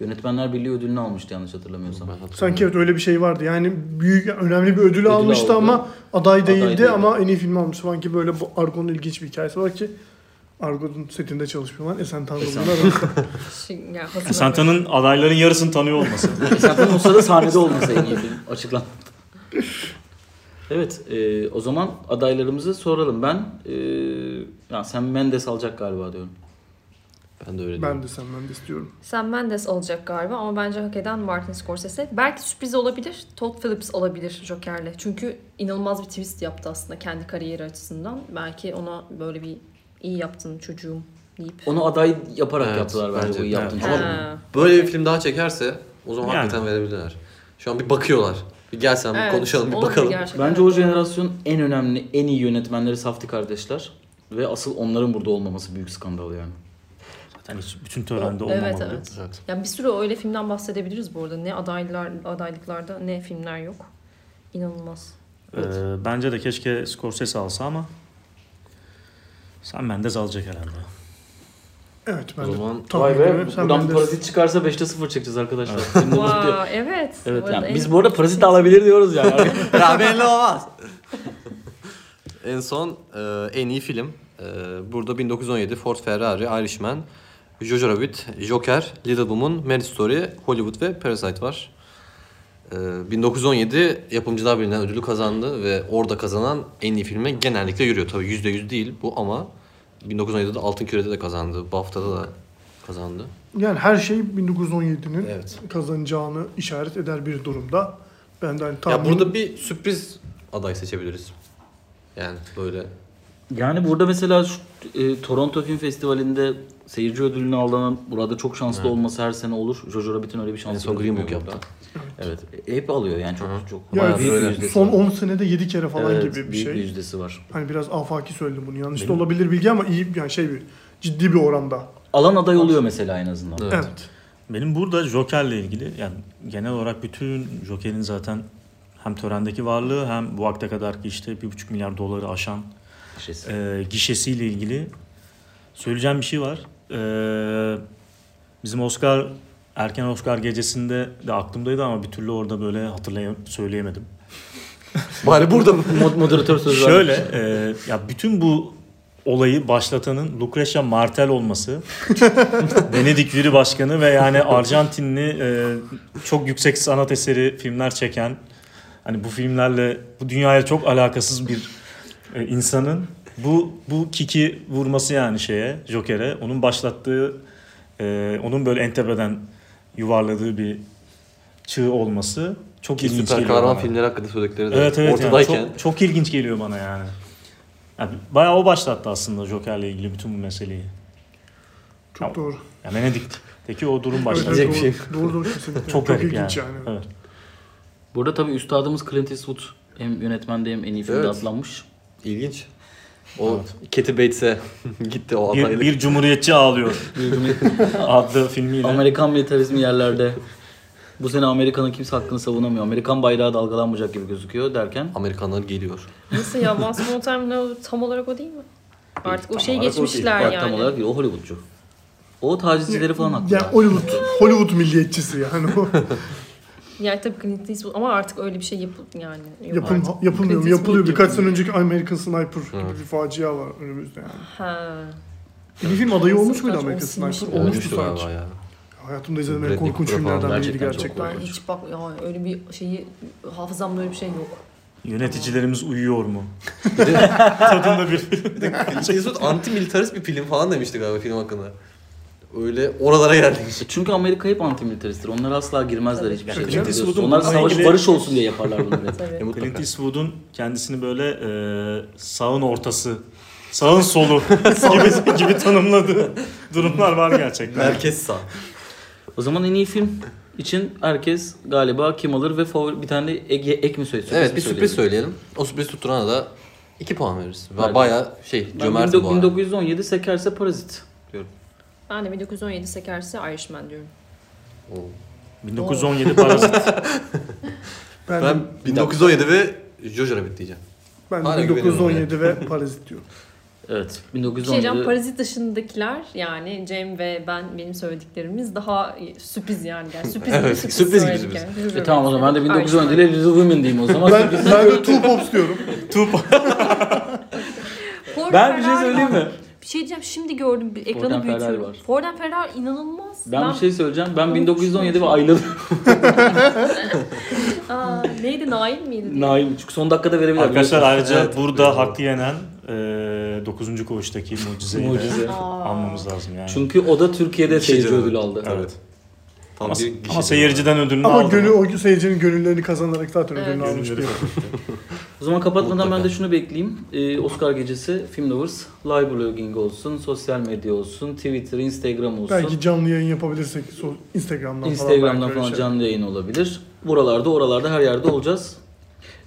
E: Yönetmenler Birliği ödülünü almıştı yanlış hatırlamıyorsam.
C: Sanki evet öyle bir şey vardı. Yani büyük önemli bir ödül,
E: Ödül
C: almıştı
E: aldı.
C: ama aday değildi
E: değil.
C: ama en iyi film almış. Sanki böyle bu Argo'nun ilginç bir hikayesi var ki Argo'nun setinde çalışmıyorlar. Esen Tanrı
E: Esen. [LAUGHS]
B: Şey, hatırlamıyorum.
D: Santa'nın adayların yarısını tanıyor olması. [LAUGHS]
E: Zaten o sırada sahnede olması en iyi film açıklandı. Evet, e, o zaman adaylarımızı soralım. Ben e, ya Sam Mendes alacak galiba diyorum.
A: Ben de öyle
C: ben
A: diyorum.
C: de senden de istiyorum.
B: Sam Mendes alacak galiba ama bence hak eden Martin Scorsese. Belki sürpriz olabilir. Todd Phillips olabilir Joker'le. Çünkü inanılmaz bir twist yaptı aslında kendi kariyeri açısından. Belki ona böyle bir iyi yaptın çocuğum deyip.
E: Onu aday yaparak
A: Evet,
E: yaptılar bence,
A: bence
E: bu iyi
A: de.
E: yaptın.
A: Evet.
B: Ha.
A: Böyle bir film daha çekerse o zaman
D: Yani.
A: hakikaten verebilirler. Şu an bir bakıyorlar. Bir gelsen bir
B: Evet,
A: konuşalım bir bakalım.
B: gerçekten.
E: Bence o jenerasyon en önemli, en iyi yönetmenleri Safdie kardeşler. Ve asıl onların burada olmaması büyük skandal yani.
D: Zaten hiç bütün törende
B: O- evet,
D: olmamalı.
B: evet.
A: Evet.
B: Yani bir sürü öyle filmden bahsedebiliriz bu arada. Ne adaylar adaylıklarda ne filmler yok. İnanılmaz.
D: Ee, bence de keşke Scorsese alsa ama Sam Mendes alacak herhalde.
C: Evet ben
E: O
C: de
E: zaman
C: tahmin
E: vay be.
C: Sen
E: buradan parazit çıkarsa 5'te 0 çekeceğiz arkadaşlar. Diyor.
B: Wow, evet.
E: Evet yani biz bu arada parazit de alabilir diyoruz yani. [LAUGHS]
A: ya belli olmaz. en son e, en iyi film. E, burada 1917 Ford Ferrari, Irishman, Jojo Rabbit, Joker, Little Woman, Marriage Story, Hollywood ve Parasite var. E, 1917 Yapımcılar Birliği'nden ödülü kazandı ve orada kazanan en iyi filme genellikle yürüyor. Tabii %100 değil bu ama 1917'de Altın Küre'de de kazandı. BAFTA'da da kazandı.
C: Yani her şey 1917'nin
A: Evet.
C: kazanacağını işaret eder bir durumda. Ben de hani
A: Ya
C: tahmin...
A: burada bir sürpriz aday seçebiliriz. Yani böyle
E: Yani burada mesela şu, e, Toronto Film Festivali'nde seyirci ödülünü alan burada çok şanslı
A: Evet.
E: olması her sene olur. Jojo Rabbit'in öyle bir şansı
A: en son
E: yok
A: Green Book
E: burada.
A: yaptı.
E: Evet. e, Hep alıyor yani çok
A: Hı
E: çok.
C: Ya
E: büyük bir
C: son
E: var.
C: 10 senede 7 kere falan
E: Evet,
C: gibi bir
E: büyük
C: şey.
E: bir yüzdesi var.
C: Hani biraz afaki söyledim bunu. Yanlış da
D: Benim-
C: olabilir bilgi ama iyi yani şey bir ciddi bir oranda.
E: Alan aday oluyor mesela en azından.
A: Evet.
C: Evet.
D: Benim burada Joker'le ilgili yani genel olarak bütün Joker'in zaten hem törendeki varlığı hem bu vakte kadar ki işte 1,5 milyar doları aşan
E: Şişesi.
D: e, gişesiyle ilgili söyleyeceğim bir şey var. E, bizim Oscar erken Oscar gecesinde de aklımdaydı ama bir türlü orada böyle hatırlayam söyleyemedim. [LAUGHS]
A: Bari burada
E: Mod- moderatör sözü
D: Şöyle e, ya bütün bu olayı başlatanın Lucrecia Martel olması, [LAUGHS] Venedik Jüri Başkanı ve yani Arjantinli e, çok yüksek sanat eseri filmler çeken hani bu filmlerle bu dünyaya çok alakasız bir insanın bu bu kiki vurması yani şeye Joker'e onun başlattığı e, onun böyle entebeden yuvarladığı bir çığ olması çok
A: Ki
D: ilginç
A: süper
D: geliyor
A: kahraman
D: bana.
A: filmleri hakkında söyledikleri de
D: Evet evet yani
A: ortadayken
D: çok, çok ilginç geliyor bana yani. yani. Bayağı o başlattı aslında Joker'le ilgili bütün bu meseleyi.
C: Çok
D: Ya-
C: doğru.
D: Ya Venedik'teki o durum
C: Evet,
D: başlattı.
C: evet,
A: bir
C: doğru,
A: şey
C: doğru doğru kesinlikle.
D: Çok garip
C: ilginç
D: yani.
C: yani.
D: Evet.
E: Burada tabii üstadımız Clint Eastwood hem yönetmende hem en iyi filmde
A: Evet.
E: atlanmış.
A: İlginç. O Kathy Bates'e [LAUGHS] gitti o
D: Bir,
A: adaylık.
D: bir Cumhuriyetçi ağlıyor [LAUGHS] adlı filmiyle.
E: Amerikan militarizmi yerlerde. Bu sene Amerika'nın kimse hakkını savunamıyor. Amerikan bayrağı dalgalanmayacak gibi gözüküyor derken.
A: Amerikanlar geliyor.
B: Nasıl ya? Once Upon a Time Hollywood tam olarak o değil mi? Artık o
E: Tam
B: şeyi
E: o değil.
B: geçmişler
E: Bak,
B: yani.
E: Tam olarak değil, o Hollywoodcu. O tacizcileri falan haklı.
C: Yani Hollywood, Hollywood milliyetçisi yani o. [LAUGHS]
B: Yani tabii Clint Eastwood ama artık öyle bir şey yapıl yani. Yok
C: Yapım,
B: artık.
C: yapılmıyor mu? Yapılıyor. Birkaç sene önceki American Sniper gibi
A: Evet.
C: bir facia var önümüzde yani.
B: Ha.
C: Bir film adayı olmuş muydu American Sniper? Olmuştu sanki.
A: ya.
C: Hayatımda izlediğim en korkunç filmlerden biriydi
E: gerçekten.
B: Ben hiç bak ya öyle bir şeyi hafızamda öyle bir şey yok.
D: Yöneticilerimiz uyuyor mu? [LAUGHS] Tadında bir
A: Clint Eastwood anti-militarist bir film falan demişti galiba film hakkında. Öyle oralara geldik.
E: E Çünkü Amerika hep antimilitaristtir. Onlar asla girmezler hiçbir şeyde.
C: Clint
D: Eastwood'un
E: Onlar
D: bununla
E: savaş
D: ilgili-
E: barış olsun diye yaparlar bunları. [LAUGHS]
B: Tabii.
A: E.
D: Clint Eastwood'un kendisini böyle e, sağın ortası, sağın solu [LAUGHS] gibi, gibi tanımladığı durumlar var gerçekten.
A: Merkez sağ.
E: O zaman en iyi film için herkes galiba kim alır ve favori bir tane de ek, ek mi söylüyor?
A: Evet bir sürpriz söyleyelim. O sürpriz tutturana da 2 puan veririz.
E: Verdim.
A: Baya şey
E: Ben
A: cömertim bu arada.
E: 1917 sekerse parazit diyorum.
B: Ben de 1917 sekerse Irishman diyorum.
A: Oo.
D: 1917 [LAUGHS] Parazit.
C: Ben,
A: Ben 1917 ve Jojo Rabbit diyeceğim.
C: ben de 1917 ve Parazit diyorum. [LAUGHS]
E: Evet.
B: Bir şey diyeceğim,
E: 1917
B: Parazit dışındakiler yani Cem ve ben benim söylediklerimiz daha sürpriz yani. yani sürpriz
A: Evet,
B: sürpriz,
A: sürpriz gibi
B: söyledik
A: sürpriz.
B: yani.
E: E tamam o zaman ben de
B: Irishman.
E: 1917 ile Little Women diyeyim o zaman.
C: Ben, ben de Two Pops diyorum.
B: Ford
E: ben bir şey söyleyeyim mi?
B: Bir şey diyeceğim şimdi gördüm bir ekranı
E: Ford and Ferrari
B: büyütüyorum.
E: var.
B: Ford and Ferrari inanılmaz.
E: Ben, bir şey söyleyeceğim. Ben
B: Onu
E: 1917 ve ayladım. [LAUGHS]
B: Aa, neydi Nail miydi?
E: Nail. Çünkü son dakikada verebilir.
D: Arkadaşlar ayrıca
A: Evet.
D: burada hakkı yenen e, 9. koğuştaki mucizeyi
E: Mucize.
D: almamız lazım yani.
E: Çünkü o da Türkiye'de
A: Gişeci
E: seyirci
A: ödülü.
E: ödülü aldı.
D: Evet.
A: Tam
D: Ama,
A: bir
D: ama
A: gişeci.
D: seyirciden ödülünü
C: Ama
D: aldı.
C: gönül, o seyircinin gönüllerini kazanarak zaten ödülünü
B: Evet.
C: almış bir. [LAUGHS]
E: O zaman kapatmadan
A: Mutlaka.
E: ben de şunu bekleyeyim. Ee, Oscar gecesi Film Lovers, live blogging olsun, sosyal medya olsun, Twitter, Instagram olsun.
C: Belki canlı yayın yapabilirsek so- Instagram'dan,
E: Instagram'dan
C: falan.
E: falan
C: şey.
E: canlı yayın olabilir. Buralarda, oralarda her yerde olacağız.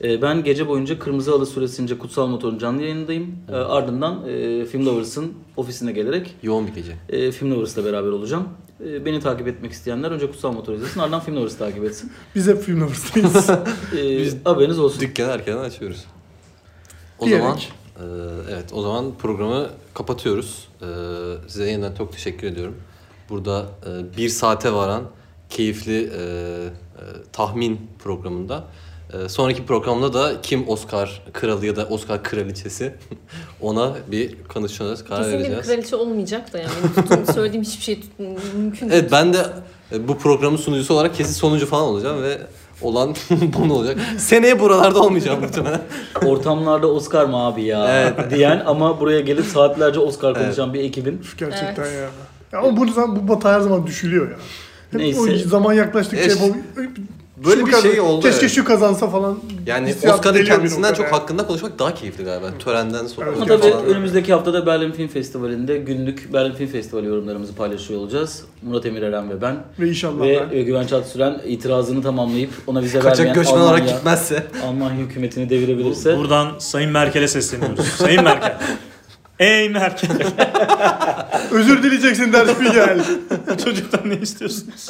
E: Ee, ben gece boyunca Kırmızı Halı süresince Kutsal Motor'un canlı yayınındayım. Ee, ardından e, Film Lovers'ın ofisine gelerek
A: Yoğun bir gece.
E: e, Film Lovers'la beraber olacağım. E, beni takip etmek isteyenler önce Kutsal Motor izlesin, ardından Film Lovers'ı takip etsin. [LAUGHS]
C: Biz hep film lovers'tayız. [LAUGHS]
A: Biz-
E: haberiniz olsun.
A: Dükkanı erken açıyoruz. O
C: Diyerek.
A: zaman evet o zaman programı kapatıyoruz. Size yeniden çok teşekkür ediyorum. Burada bir saate varan keyifli tahmin programında. E, sonraki programda da kim Oscar kralı ya da Oscar kraliçesi [LAUGHS] ona bir konuşacağız, karar
B: Kesinlikle bir
A: vereceğiz.
B: kraliçe olmayacak da yani. Tutun, [LAUGHS] söylediğim hiçbir şey tut, mümkün
A: Evet ben de e, bu programın sunucusu olarak kesin sonuncu falan olacağım ve olan [LAUGHS] bunu olacak. Seneye buralarda olmayacağım muhtemelen.
E: Ortamlarda Oscar mı abi ya diyen ama buraya gelip saatlerce Oscar konuşan bir ekibin.
C: Gerçekten ya. ya. Ama bu, zaman, bu bata her zaman düşülüyor ya. Hep
E: Neyse.
C: o zaman yaklaştıkça
A: Eş-
C: yapalım.
A: Böyle
C: Şu
A: bir
C: kazan-
A: şey oldu,
C: Keşke
A: evet.
C: şu kazansa falan.
A: Yani Oscar'ın kendisinden çok
C: noktada.
A: hakkında konuşmak daha keyifli galiba. Törenden sonra.
C: Evet,
E: Ama tabii önümüzdeki haftada Berlin Film Festivali'nde günlük Berlin Film Festivali yorumlarımızı paylaşıyor olacağız. Murat Emir Eren ve ben.
C: Ve inşallah
E: Ve
C: ben.
E: Güven Çatsüren itirazını tamamlayıp ona vize
A: Kaçak
E: vermeyen
A: göçmen olarak
E: Almanya,
A: gitmezse.
E: Almanya hükümetini devirebilirse.
D: Buradan Sayın Merkel'e sesleniyoruz. Sayın Merkel. [LAUGHS] Ey Merkel.
C: Özür dileyeceksin der Spiegel.
D: Bu [LAUGHS] çocuktan ne istiyorsunuz?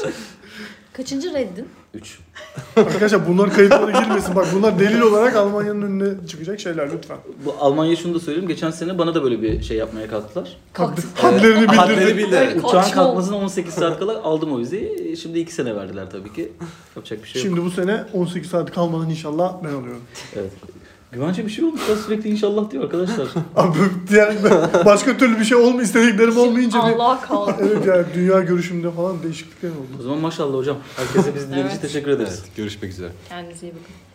B: Kaçıncı reddin?
E: 3. [LAUGHS]
C: Arkadaşlar bunlar kayıtlara girmesin. Bak bunlar delil olarak Almanya'nın önüne çıkacak şeyler lütfen.
E: Bu Almanya şunu da söyleyeyim. Geçen sene bana da böyle bir şey yapmaya kalktılar.
B: Kalktı.
C: Hadlerini
A: Hadlerini
C: bildirdi.
A: bildi.
B: Öyle
E: Uçağın kalkmasına 18 saat kala aldım o vizeyi. Şimdi 2 sene verdiler tabii ki. Yapacak bir şey yok.
C: Şimdi bu sene 18 saat kalmadan inşallah ben alıyorum.
E: Evet. Güvence bir şey olmuş. Ben sürekli inşallah diyor arkadaşlar. [LAUGHS]
C: Abi diğer başka türlü bir şey olma istediklerim olmayınca
B: Allah kaldı. [LAUGHS]
C: evet yani dünya görüşümde falan değişiklikler oldu.
E: O zaman maşallah hocam. Herkese biz dinlediğiniz için
B: Evet.
E: teşekkür ederiz.
A: Evet, görüşmek üzere.
B: Kendinize iyi bakın.